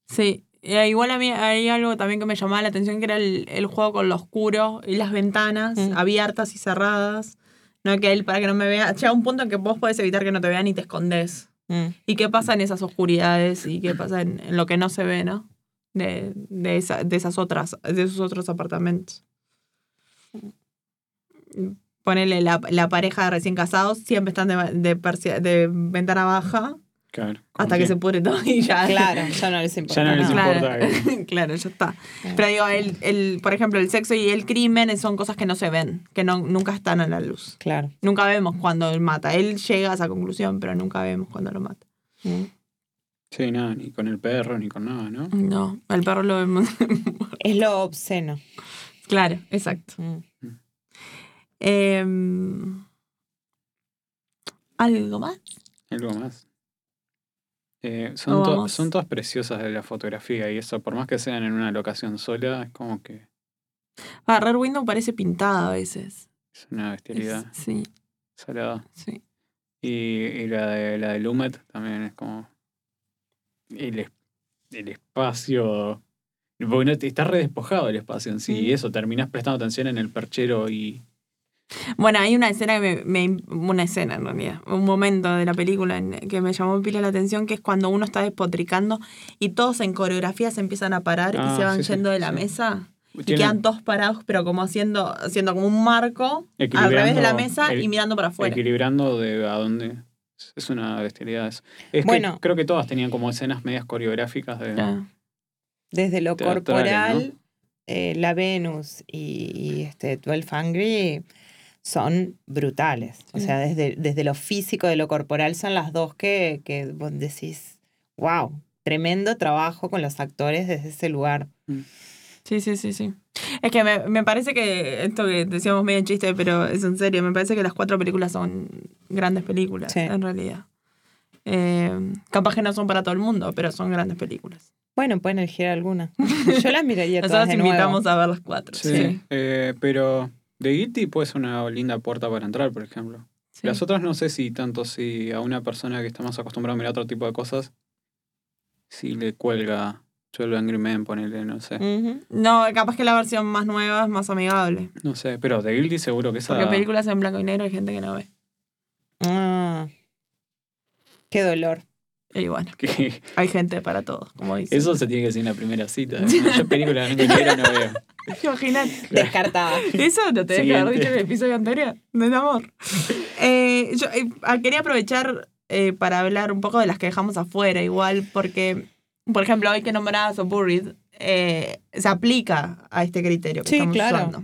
Sí. Eh, igual a mí hay algo también que me llamaba la atención, que era el, el juego con lo oscuro y las ventanas Mm. abiertas y cerradas. No que él, para que no me vea. Llega un punto en que vos podés evitar que no te vean y te escondes. Mm. ¿Y qué pasa en esas oscuridades y qué pasa en, en lo que no se ve, no? De, de, esa- de esas otras, de esos otros apartamentos. Ponele la, la pareja de recién casados, siempre están de, de, de ventana baja Claro. hasta que se pudre todo y ya. Claro, ya no les importa. Ya no les importa. Claro, claro, ya está. Pero digo, el, el, por ejemplo, el sexo y el crimen son cosas que no se ven, que no, nunca están a la luz. Claro. Nunca vemos cuando él mata. Él llega a esa conclusión, pero nunca vemos cuando lo mata. Mm. Sí, nada, ni con el perro, ni con nada, ¿no? No, el perro lo vemos. Es lo obsceno. claro, exacto. Mm. Em, ¿Algo más? Algo más. Eh, son, to- son todas preciosas de la fotografía y eso, por más que sean en una locación sola, es como que Ah, Rare Window parece pintada a veces. es una bestialidad Es- sí, salada. sí. Y, y la de la de Lumet también es como. El, el espacio. Porque no te- está re despojado el espacio en sí. Mm. Y eso, terminás prestando atención en el perchero y. Bueno, hay una escena que me, me- Una escena, en realidad. Un momento de la película en- que me llamó pila la atención, que es cuando uno está despotricando y todos en coreografía se empiezan a parar Ah, y se van sí, sí, yendo de la sí. mesa. Y Tiene- quedan todos parados, pero como haciendo, haciendo como un marco al revés de la mesa el- y mirando para afuera. Equilibrando de a dónde. Es una bestialidad eso. Es Bueno. que creo que todas tenían como escenas medias coreográficas de. Claro. Desde lo corporal, eh, la Venus y, y este 12 Angry son brutales. O sea, desde, desde lo físico de lo corporal son las dos que, que vos decís, wow, tremendo trabajo con los actores desde ese lugar. Sí, sí, sí, sí. Es que me, me parece que esto que decíamos medio en chiste, pero es en serio, me parece que las cuatro películas son grandes películas, Sí. en realidad. Eh, capaz que no son para todo el mundo, pero son grandes películas. Bueno, pueden elegir alguna. Yo las miraría todas Nosotros de nuevo. invitamos a ver las cuatro. Sí. Sí. eh, pero The Guilty puede ser una linda puerta para entrar, por ejemplo. sí. Las otras no sé si tanto si a una persona que está más acostumbrada a mirar otro tipo de cosas, si le cuelga 12 Angry Men, ponele, no sé. No, capaz que la versión más nueva es más amigable. No sé, pero The Guilty seguro que esa... Porque películas en blanco y negro hay gente que no ve. Ah. Qué dolor. Y bueno, que- hay gente para todo, como dice. eso se tiene que decir en la primera cita. Yo películas de negro no veo. Imagínate. Descartada. Eso no te dejé haber dicho en el episodio anterior, del amor. Eh, yo eh, ah, quería aprovechar eh, para hablar un poco de las que dejamos afuera, igual, porque, por ejemplo, hoy que nombrabas a Buried, eh, se aplica a este criterio que Sí, estamos claro. usando.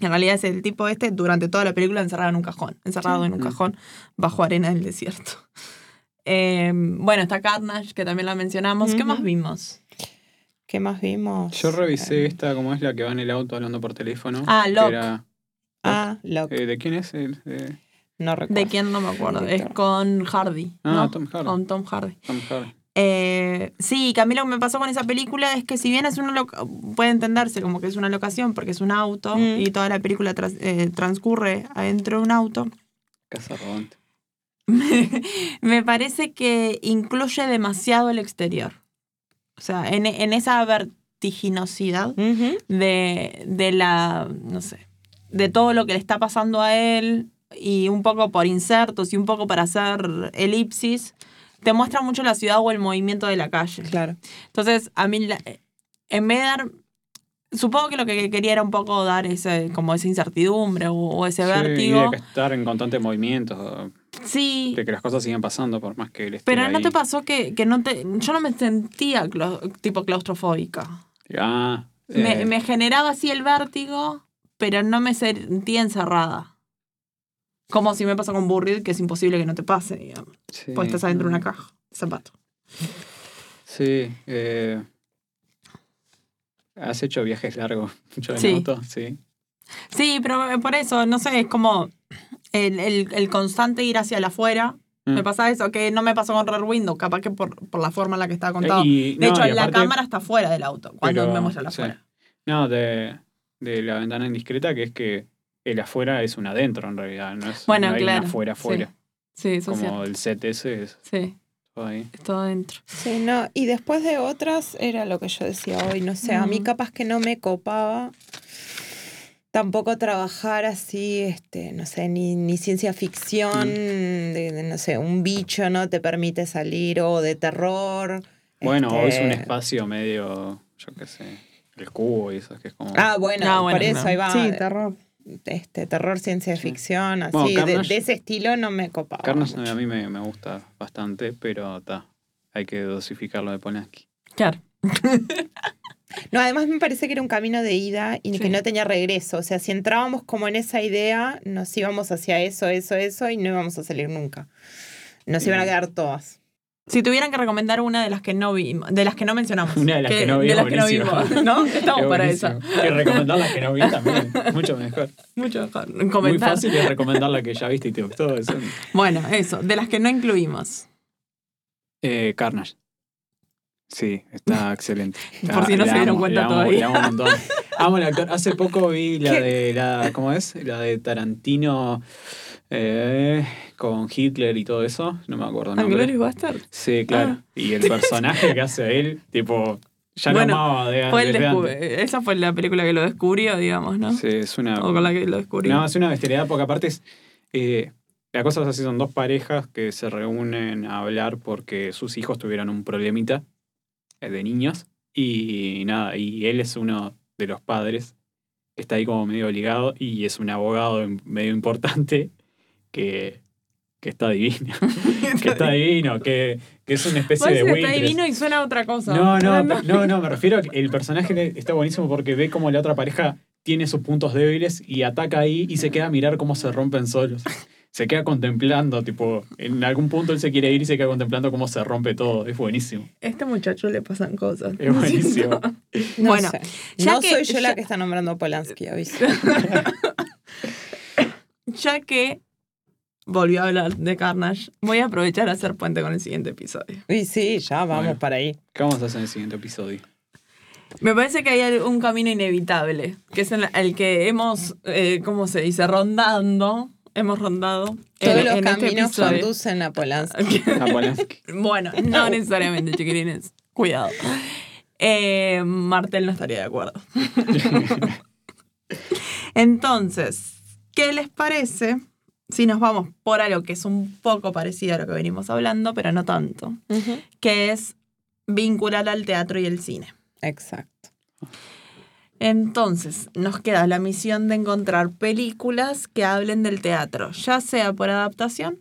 En realidad es el tipo este durante toda la película encerrado en un cajón, encerrado en un cajón bajo arena del desierto. Eh, bueno, está Carnage, que también la mencionamos. ¿Qué más vimos? ¿Qué más vimos? Yo revisé Eh, esta, como es la que va en el auto hablando por teléfono. Ah, que Locke. era- Ah, Locke. eh, ¿De quién es? El, de- no recuerdo. ¿De quién no me acuerdo? Es con Hardy. Ah, ¿no? Tom Hardy. Con Tom Hardy. Tom Hardy. Eh, sí, que a mí lo que me pasó con esa película es que si bien es una loca- puede entenderse como que es una locación porque es un auto Mm. y toda la película tras- eh, transcurre adentro de un auto, Casa Rodante. me parece que incluye demasiado el exterior. O sea, en, en esa vertiginosidad de, de la, no sé, de todo lo que le está pasando a él y un poco por insertos y un poco para hacer elipsis, te muestra mucho la ciudad o el movimiento de la calle. Claro. Entonces, a mí, la- en vez de dar, supongo que lo que quería era un poco dar ese, como esa incertidumbre o, o ese Sí, y vértigo. de que estar en constante movimiento, Sí, de que las cosas siguen pasando por más que él esté pero ¿no te pasó que, que no te, yo no me sentía tipo claustrofóbica? Ah, Me, eh, me generaba así el vértigo, pero no me sentía encerrada. Como si me pasó con Burrid, que es imposible que no te pase, digamos. sí, Porque estás adentro de una caja zapato. Sí. eh, ¿Has hecho viajes largos en Sí. auto? Sí. Sí, pero eh, por eso, no sé, es como el, el- el constante ir hacia el afuera. Mm. Me pasa eso, que no me pasó con Rear Window, capaz que por, por la forma en la que estaba contado. Eh, y- de no, hecho, la aparte- cámara está fuera del auto, cuando Pero, me muestra la sí. afuera. No, de, de la ventana indiscreta, que es que el afuera es un adentro en realidad, no es Bueno, no hay un claro, afuera sí. afuera. Sí, eso es Como cierto. el set ese es Sí, todo ahí. es todo adentro. Sí, no. Y después de otras, era lo que yo decía hoy. No sé, a mí Mm. capaz que no me copaba tampoco trabajar así, este, no sé, ni, ni ciencia ficción, de, de, no sé, un bicho no te permite salir o de terror. Bueno, o es un este, espacio medio, yo qué sé, el cubo y eso, que es como... Ah, bueno, Ah, bueno, por eso no. ahí va. Sí, terror. Este, terror, ciencia Sí. ficción, así, Bueno, de- Carnage- de, ese estilo no me copaba. Carnage mucho. a mí me, me gusta bastante, pero está, hay que dosificarlo de Polanski. Claro. No, además me parece que era un camino de ida y Sí. que no tenía regreso. O sea, si entrábamos como en esa idea, nos íbamos hacia eso, eso, eso y no íbamos a salir nunca. Nos iban a Sí. quedar todas. Si tuvieran que recomendar una de las que no vimos, de las que no mencionamos. Una de las que no vimos, De las que no vimos, ¿no? Estamos para eso. Y recomendar las que no vi también, mucho mejor. Mucho mejor. Muy fácil es recomendar la que ya viste y te gustó. Eso. Bueno, eso, de las que no incluimos. Eh, Carnage. Sí, está excelente. Está- Por si no se dieron amo, cuenta amo, todavía. amo un montón. Amo el actor. Hace poco vi la ¿Qué? de la. ¿Cómo es? La de Tarantino eh, con Hitler y todo eso. No me acuerdo. nombre. Glorious Bastard. Sí, claro. Ah. Y el personaje que hace él, tipo. Ya Bueno, lo amaba de, Fue el. Esa fue la película que lo descubrió, digamos, ¿no? Sí, es una. O con la que lo descubrió. No, es una bestialidad porque aparte es... eh, la cosa es así, son dos parejas que se reúnen a hablar porque sus hijos tuvieron un problemita de niños. Y nada, y él es uno de los padres. Que está ahí como medio obligado y es un abogado medio importante que, que está divino, que está divino, que, que es una especie de está divino y suena a otra cosa. No, no, no, no, me refiero a que el personaje está buenísimo porque ve como la otra pareja tiene sus puntos débiles y ataca ahí y se queda a mirar cómo se rompen solos. Se queda contemplando, tipo, en algún punto él se quiere ir y se queda contemplando cómo se rompe todo. Es buenísimo. A este muchacho le pasan cosas. Es buenísimo. No Bueno, sé. ya No que- soy yo ya- la que está nombrando a Polanski, aviso. Ya que volvió a hablar de Carnage. Voy a aprovechar a hacer puente con el siguiente episodio. Y sí, ya vamos Bueno. para ahí. ¿Qué vamos a hacer en el siguiente episodio? Me parece que hay un camino inevitable, que es el, el que hemos, eh, ¿cómo se dice? Rondando. Hemos rondado. Todos en- los en este caminos conducen a Polanski. A Polanski. Bueno, no necesariamente, chiquilines. Cuidado. Eh, Martel no estaría de acuerdo. Entonces, ¿qué les parece si nos vamos por algo que es un poco parecido a lo que venimos hablando, pero no tanto? Que es vincular al teatro y el cine. Exacto. Entonces, nos queda la misión de encontrar películas que hablen del teatro, ya sea por adaptación,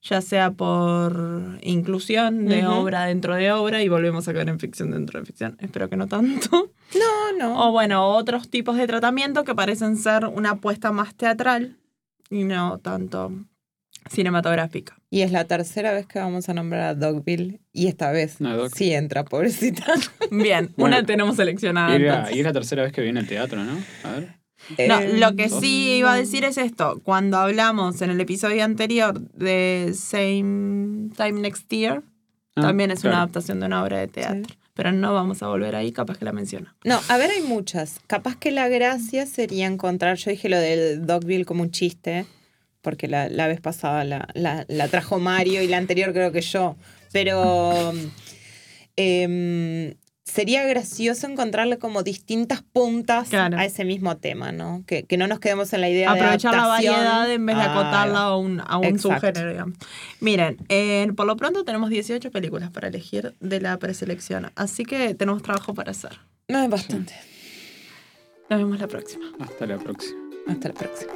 ya sea por inclusión de obra dentro de obra, y volvemos a caer en ficción dentro de ficción. Espero que no tanto. No, no. O bueno, otros tipos de tratamiento que parecen ser una apuesta más teatral y no tanto cinematográfica. Y es la tercera vez que vamos a nombrar a Dogville. Y esta vez No, Doc. sí entra, pobrecita. Bien, Bueno, una tenemos seleccionada. Y era, y es la tercera vez que viene al teatro, ¿no? A ver. No, Eh, lo que sí iba a decir es esto. Cuando hablamos en el episodio anterior de Same Time Next Year, Ah, también es una claro. adaptación de una obra de teatro. Pero no vamos a volver ahí, capaz que la menciono. No, a ver, hay muchas. Capaz que la gracia sería encontrar, yo dije lo del Dogville como un chiste, porque la, la vez pasada la, la- la trajo Mario y la anterior creo que yo, pero em, sería gracioso encontrarle como distintas puntas Claro. a ese mismo tema, ¿no? Que, que no nos quedemos en la idea Aprovechar de la adaptación. variedad en vez de Ah, acotarla a un, a un subgénero. digamos. Miren, eh, por lo pronto tenemos 18 películas para elegir de la preselección. Así que tenemos trabajo para hacer. No es bastante. Nos vemos la próxima. Hasta la próxima. Hasta la próxima.